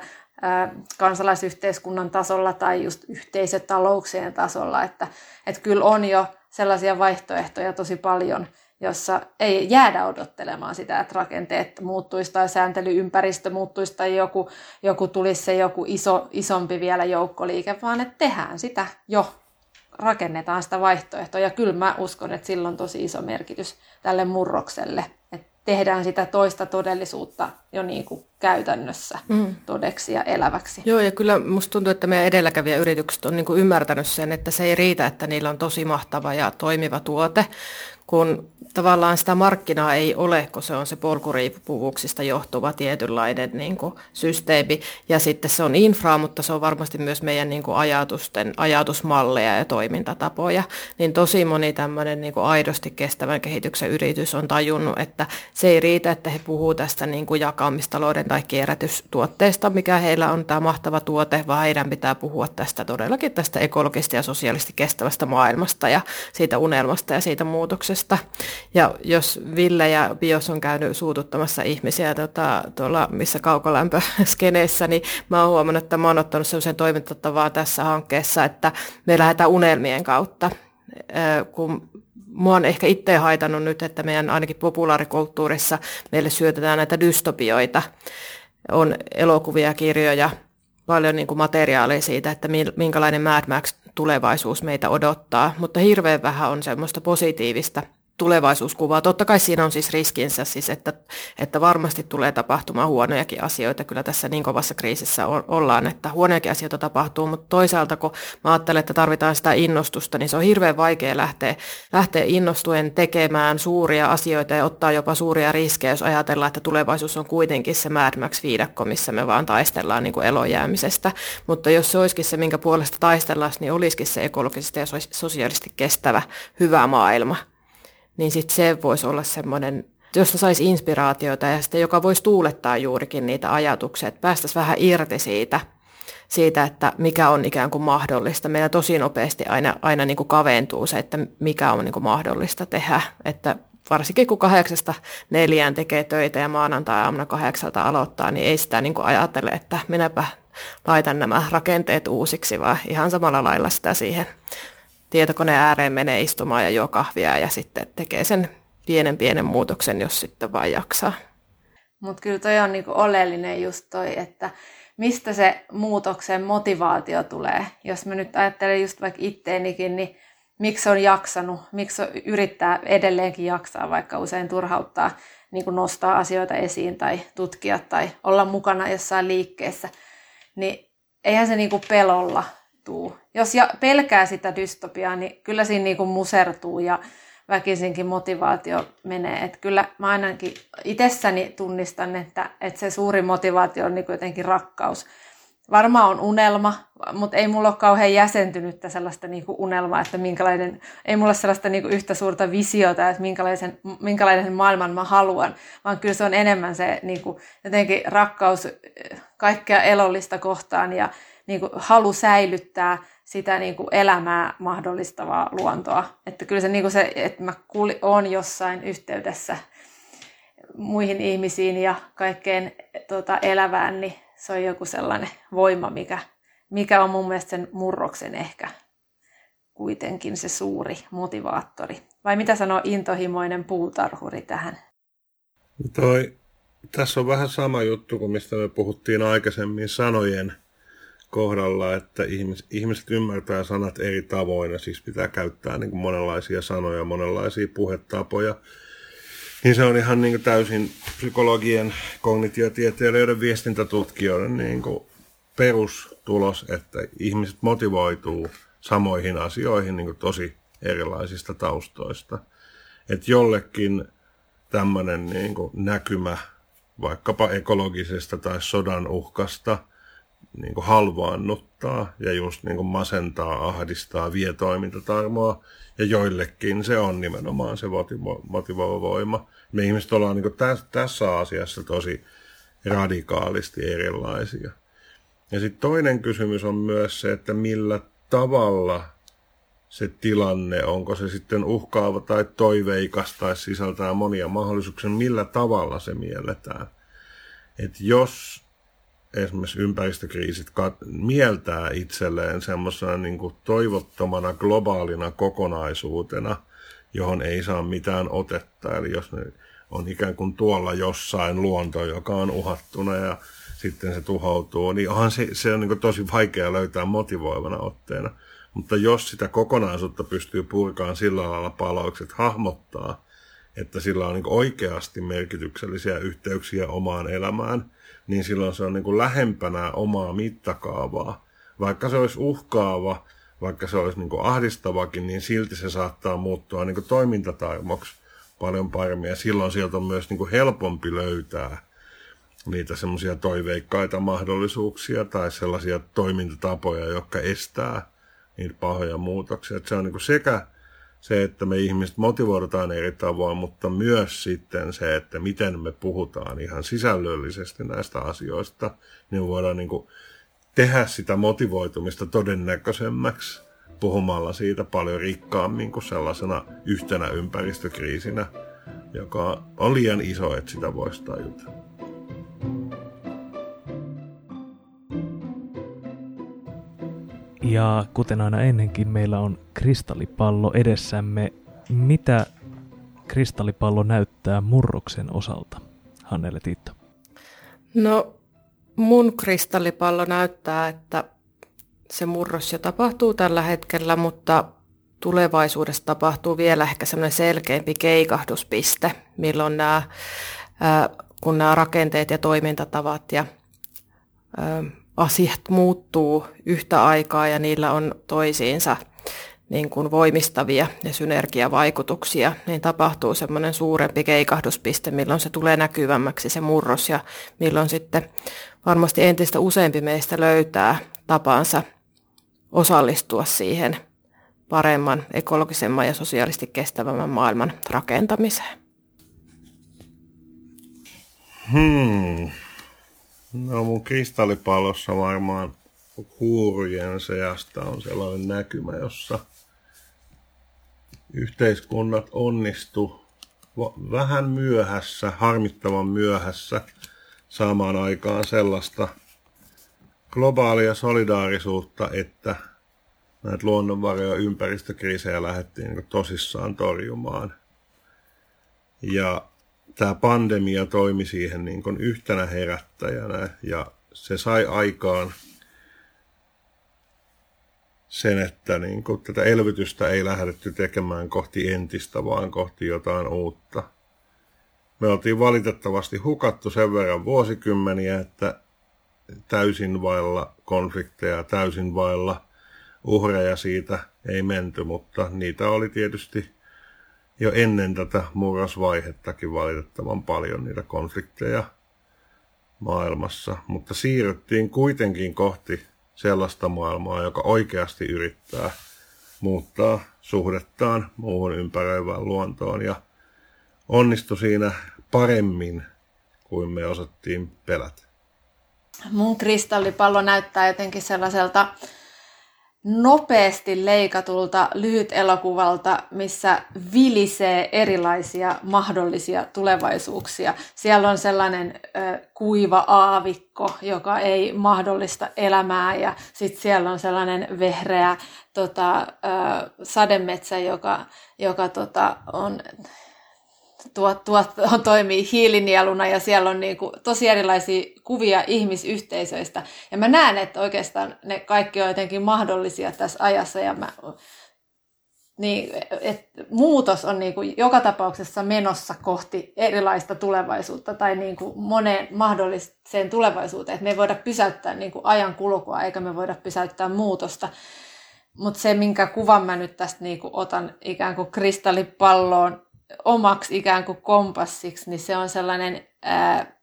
kansalaisyhteiskunnan tasolla tai just yhteisötalouksien tasolla, että, että kyllä on jo sellaisia vaihtoehtoja tosi paljon – jossa ei jäädä odottelemaan sitä, että rakenteet muuttuisi tai sääntelyympäristö muuttuisi tai joku, joku tulisi se joku iso, isompi vielä joukkoliike, vaan että tehdään sitä jo, rakennetaan sitä vaihtoehtoa. Ja kyllä mä uskon, että sillä on tosi iso merkitys tälle murrokselle, että tehdään sitä toista todellisuutta jo niin kuin käytännössä mm. todeksi ja eläväksi. Joo, ja kyllä musta tuntuu, että meidän edelläkävijäyritykset on niin kuin ymmärtänyt sen, että se ei riitä, että niillä on tosi mahtava ja toimiva tuote, kun tavallaan sitä markkinaa ei ole, kun se on se polkuriippuvuuksista johtuva tietynlainen niin kuin, systeemi. Ja sitten se on infra, mutta se on varmasti myös meidän niin kuin, ajatusten, ajatusmalleja ja toimintatapoja. Niin tosi moni tämmöinen niin kuin, aidosti kestävän kehityksen yritys on tajunnut, että se ei riitä, että he puhuu tästä niin kuin, jakamistalouden tai kierrätystuotteesta, mikä heillä on tämä mahtava tuote, vaan heidän pitää puhua tästä todellakin tästä ekologista ja sosiaalisesti kestävästä maailmasta ja siitä unelmasta ja siitä muutoksesta. Ja jos Ville ja Bios on käynyt suututtamassa ihmisiä tota, tuolla missä kaukolämpöskeneessä, niin mä oon huomannut, että mä oon ottanut sellaisen toimintatavaa tässä hankkeessa, että me lähdetään unelmien kautta. Kun mua on ehkä itse haitannut nyt, että meidän ainakin populaarikulttuurissa meille syötetään näitä dystopioita. On elokuvia, kirjoja, paljon niin kuin materiaalia siitä, että minkälainen Mad Max tulevaisuus meitä odottaa, mutta hirveän vähän on semmoista positiivista tulevaisuuskuvaa. Totta kai siinä on siis riskinsä, siis että, että varmasti tulee tapahtumaan huonojakin asioita. Kyllä tässä niin kovassa kriisissä ollaan, että huonojakin asioita tapahtuu, mutta toisaalta kun mä ajattelen, että tarvitaan sitä innostusta, niin se on hirveän vaikea lähteä, lähteä innostuen tekemään suuria asioita ja ottaa jopa suuria riskejä, jos ajatellaan, että tulevaisuus on kuitenkin se Mad Max-viidakko, missä me vaan taistellaan niin kuin elojäämisestä. Mutta jos se olisikin se, minkä puolesta taistellaan, niin olisikin se ekologisesti ja sosiaalisesti kestävä, hyvä maailma niin sitten se voisi olla semmoinen, josta saisi inspiraatiota ja sitten joka voisi tuulettaa juurikin niitä ajatuksia, että päästäisiin vähän irti siitä, siitä, että mikä on ikään kuin mahdollista. Meillä tosi nopeasti aina, aina niin kuin kaventuu se, että mikä on niin kuin mahdollista tehdä. Että varsinkin kun kahdeksasta neljään tekee töitä ja maanantai-aamuna kahdeksalta aloittaa, niin ei sitä niin kuin ajatele, että minäpä laitan nämä rakenteet uusiksi, vaan ihan samalla lailla sitä siihen tietokoneen ääreen menee istumaan ja juo kahvia ja sitten tekee sen pienen pienen muutoksen, jos sitten vain jaksaa. Mutta kyllä toi on niinku oleellinen just toi, että mistä se muutoksen motivaatio tulee. Jos mä nyt ajattelen just vaikka itteenikin, niin miksi on jaksanut, miksi on yrittää edelleenkin jaksaa, vaikka usein turhauttaa niin kuin nostaa asioita esiin tai tutkia tai olla mukana jossain liikkeessä, niin eihän se niin kuin pelolla tuu. Jos ja pelkää sitä dystopiaa, niin kyllä siinä niin kuin musertuu ja väkisinkin motivaatio menee. Että kyllä mä ainakin itsessäni tunnistan, että, että se suuri motivaatio on niin jotenkin rakkaus. Varmaan on unelma, mutta ei mulla ole kauhean jäsentynyttä sellaista niin kuin unelmaa, että minkälainen, ei mulla ole sellaista niin kuin yhtä suurta visiota, että minkälaisen, minkälaisen maailman mä haluan, vaan kyllä se on enemmän se niin kuin, jotenkin rakkaus kaikkea elollista kohtaan ja niin kuin, halu säilyttää sitä niin kuin elämää mahdollistavaa luontoa. Että kyllä se, niin kuin se että mä kuuli, on jossain yhteydessä muihin ihmisiin ja kaikkeen tuota, elävään, niin se on joku sellainen voima, mikä, mikä on mun mielestä sen murroksen ehkä kuitenkin se suuri motivaattori. Vai mitä sanoo intohimoinen puutarhuri tähän? Toi, tässä on vähän sama juttu kuin mistä me puhuttiin aikaisemmin sanojen kohdalla, että ihmis, ihmiset ymmärtää sanat eri tavoin ja siis pitää käyttää niin kuin monenlaisia sanoja, monenlaisia puhetapoja. Niin se on ihan niin kuin täysin psykologien, kognitiotieteilijöiden, viestintätutkijoiden niin kuin perustulos, että ihmiset motivoituu samoihin asioihin niin kuin tosi erilaisista taustoista. Että jollekin tämmöinen niin näkymä vaikkapa ekologisesta tai sodan uhkasta – niin kuin halvaannuttaa ja just niin kuin masentaa, ahdistaa, vie toimintatarmoa. Ja joillekin se on nimenomaan se motivoiva voima. Me ihmiset ollaan niin kuin tässä, tässä asiassa tosi radikaalisti erilaisia. Ja sitten toinen kysymys on myös se, että millä tavalla se tilanne, onko se sitten uhkaava tai toiveikas tai sisältää monia mahdollisuuksia, millä tavalla se mielletään. Että jos esimerkiksi ympäristökriisit kat- mieltää itselleen semmoisena niin toivottomana globaalina kokonaisuutena, johon ei saa mitään otetta. Eli jos ne on ikään kuin tuolla jossain luonto, joka on uhattuna ja sitten se tuhoutuu, niin onhan se, se on niin tosi vaikea löytää motivoivana otteena. Mutta jos sitä kokonaisuutta pystyy purkaan sillä lailla paloiksi, että hahmottaa, että sillä on niin oikeasti merkityksellisiä yhteyksiä omaan elämään – niin silloin se on niin kuin lähempänä omaa mittakaavaa. Vaikka se olisi uhkaava, vaikka se olisi niin kuin ahdistavakin, niin silti se saattaa muuttua niin kuin toimintataimoksi paljon paremmin. Ja silloin sieltä on myös niin kuin helpompi löytää niitä semmoisia toiveikkaita mahdollisuuksia tai sellaisia toimintatapoja, jotka estää niitä pahoja muutoksia. Että se on niin kuin sekä se, että me ihmiset motivoidaan eri tavoin, mutta myös sitten se, että miten me puhutaan ihan sisällöllisesti näistä asioista, niin voidaan niin kuin tehdä sitä motivoitumista todennäköisemmäksi puhumalla siitä paljon rikkaammin kuin sellaisena yhtenä ympäristökriisinä, joka on liian iso, että sitä voisi tajuta. Ja kuten aina ennenkin, meillä on kristallipallo edessämme. Mitä kristallipallo näyttää murroksen osalta, Hannele Tiitto? No mun kristallipallo näyttää, että se murros jo tapahtuu tällä hetkellä, mutta tulevaisuudessa tapahtuu vielä ehkä semmoinen selkeämpi keikahduspiste, milloin nämä, kun nämä rakenteet ja toimintatavat ja asiat muuttuu yhtä aikaa ja niillä on toisiinsa niin kuin voimistavia ja synergiavaikutuksia, niin tapahtuu semmoinen suurempi keikahduspiste, milloin se tulee näkyvämmäksi se murros ja milloin sitten varmasti entistä useampi meistä löytää tapansa osallistua siihen paremman, ekologisemman ja sosiaalisesti kestävämmän maailman rakentamiseen. Hmm. No mun kristallipallossa varmaan huurujen seasta on sellainen näkymä, jossa yhteiskunnat onnistu vähän myöhässä, harmittavan myöhässä saamaan aikaan sellaista globaalia solidaarisuutta, että näitä luonnonvaroja ympäristökriisejä lähdettiin niin tosissaan torjumaan. Ja tämä pandemia toimi siihen niin kuin yhtenä herättäjänä ja se sai aikaan sen, että niin kuin tätä elvytystä ei lähdetty tekemään kohti entistä, vaan kohti jotain uutta. Me oltiin valitettavasti hukattu sen verran vuosikymmeniä, että täysin vailla konflikteja, täysin vailla uhreja siitä ei menty, mutta niitä oli tietysti jo ennen tätä murrosvaihettakin valitettavan paljon niitä konflikteja maailmassa, mutta siirryttiin kuitenkin kohti sellaista maailmaa, joka oikeasti yrittää muuttaa suhdettaan muuhun ympäröivään luontoon ja onnistui siinä paremmin kuin me osattiin pelätä. Mun kristallipallo näyttää jotenkin sellaiselta nopeasti leikatulta lyhyt elokuvalta, missä vilisee erilaisia mahdollisia tulevaisuuksia. Siellä on sellainen ö, kuiva aavikko, joka ei mahdollista elämää ja sitten siellä on sellainen vehreä tota, ö, sademetsä, joka, joka tota, on tuot, tuot, toimii hiilinieluna ja siellä on niin kuin tosi erilaisia kuvia ihmisyhteisöistä. Ja mä näen, että oikeastaan ne kaikki on jotenkin mahdollisia tässä ajassa ja mä, niin, et muutos on niin kuin joka tapauksessa menossa kohti erilaista tulevaisuutta tai niin kuin moneen mahdolliseen tulevaisuuteen. Et me ei voida pysäyttää niin kuin ajan kulkua eikä me voida pysäyttää muutosta. Mutta se, minkä kuvan mä nyt tästä niin kuin otan ikään kuin kristallipalloon omaksi ikään kuin kompassiksi, niin se on sellainen ää,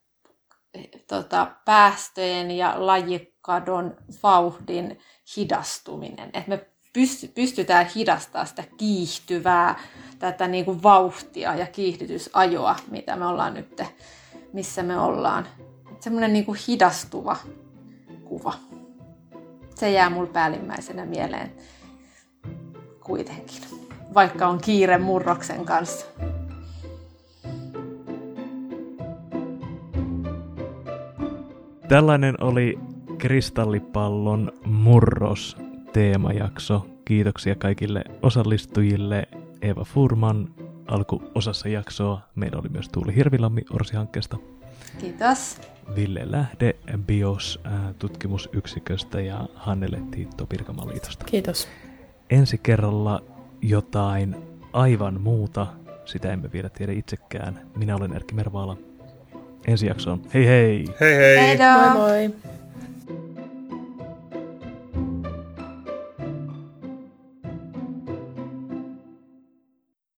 tota, päästöjen ja lajikadon vauhdin hidastuminen. Että me pysty, pystytään hidastamaan sitä kiihtyvää tätä niin kuin vauhtia ja kiihdytysajoa, mitä me ollaan nyt, missä me ollaan. Semmoinen niin kuin hidastuva kuva. Se jää mulle päällimmäisenä mieleen kuitenkin vaikka on kiire murroksen kanssa. Tällainen oli Kristallipallon murros teemajakso. Kiitoksia kaikille osallistujille. Eva Furman alkuosassa jaksoa. Meillä oli myös Tuuli Hirvilammi Orsi-hankkeesta. Kiitos. Ville Lähde BIOS-tutkimusyksiköstä ja Hannele Tiitto Pirkanmaaliitosta. Kiitos. Ensi kerralla jotain aivan muuta. Sitä emme vielä tiedä itsekään. Minä olen Erkki Mervaala. Ensi jaksoon. Hei hei! Hei hei! Heidoo. Moi moi!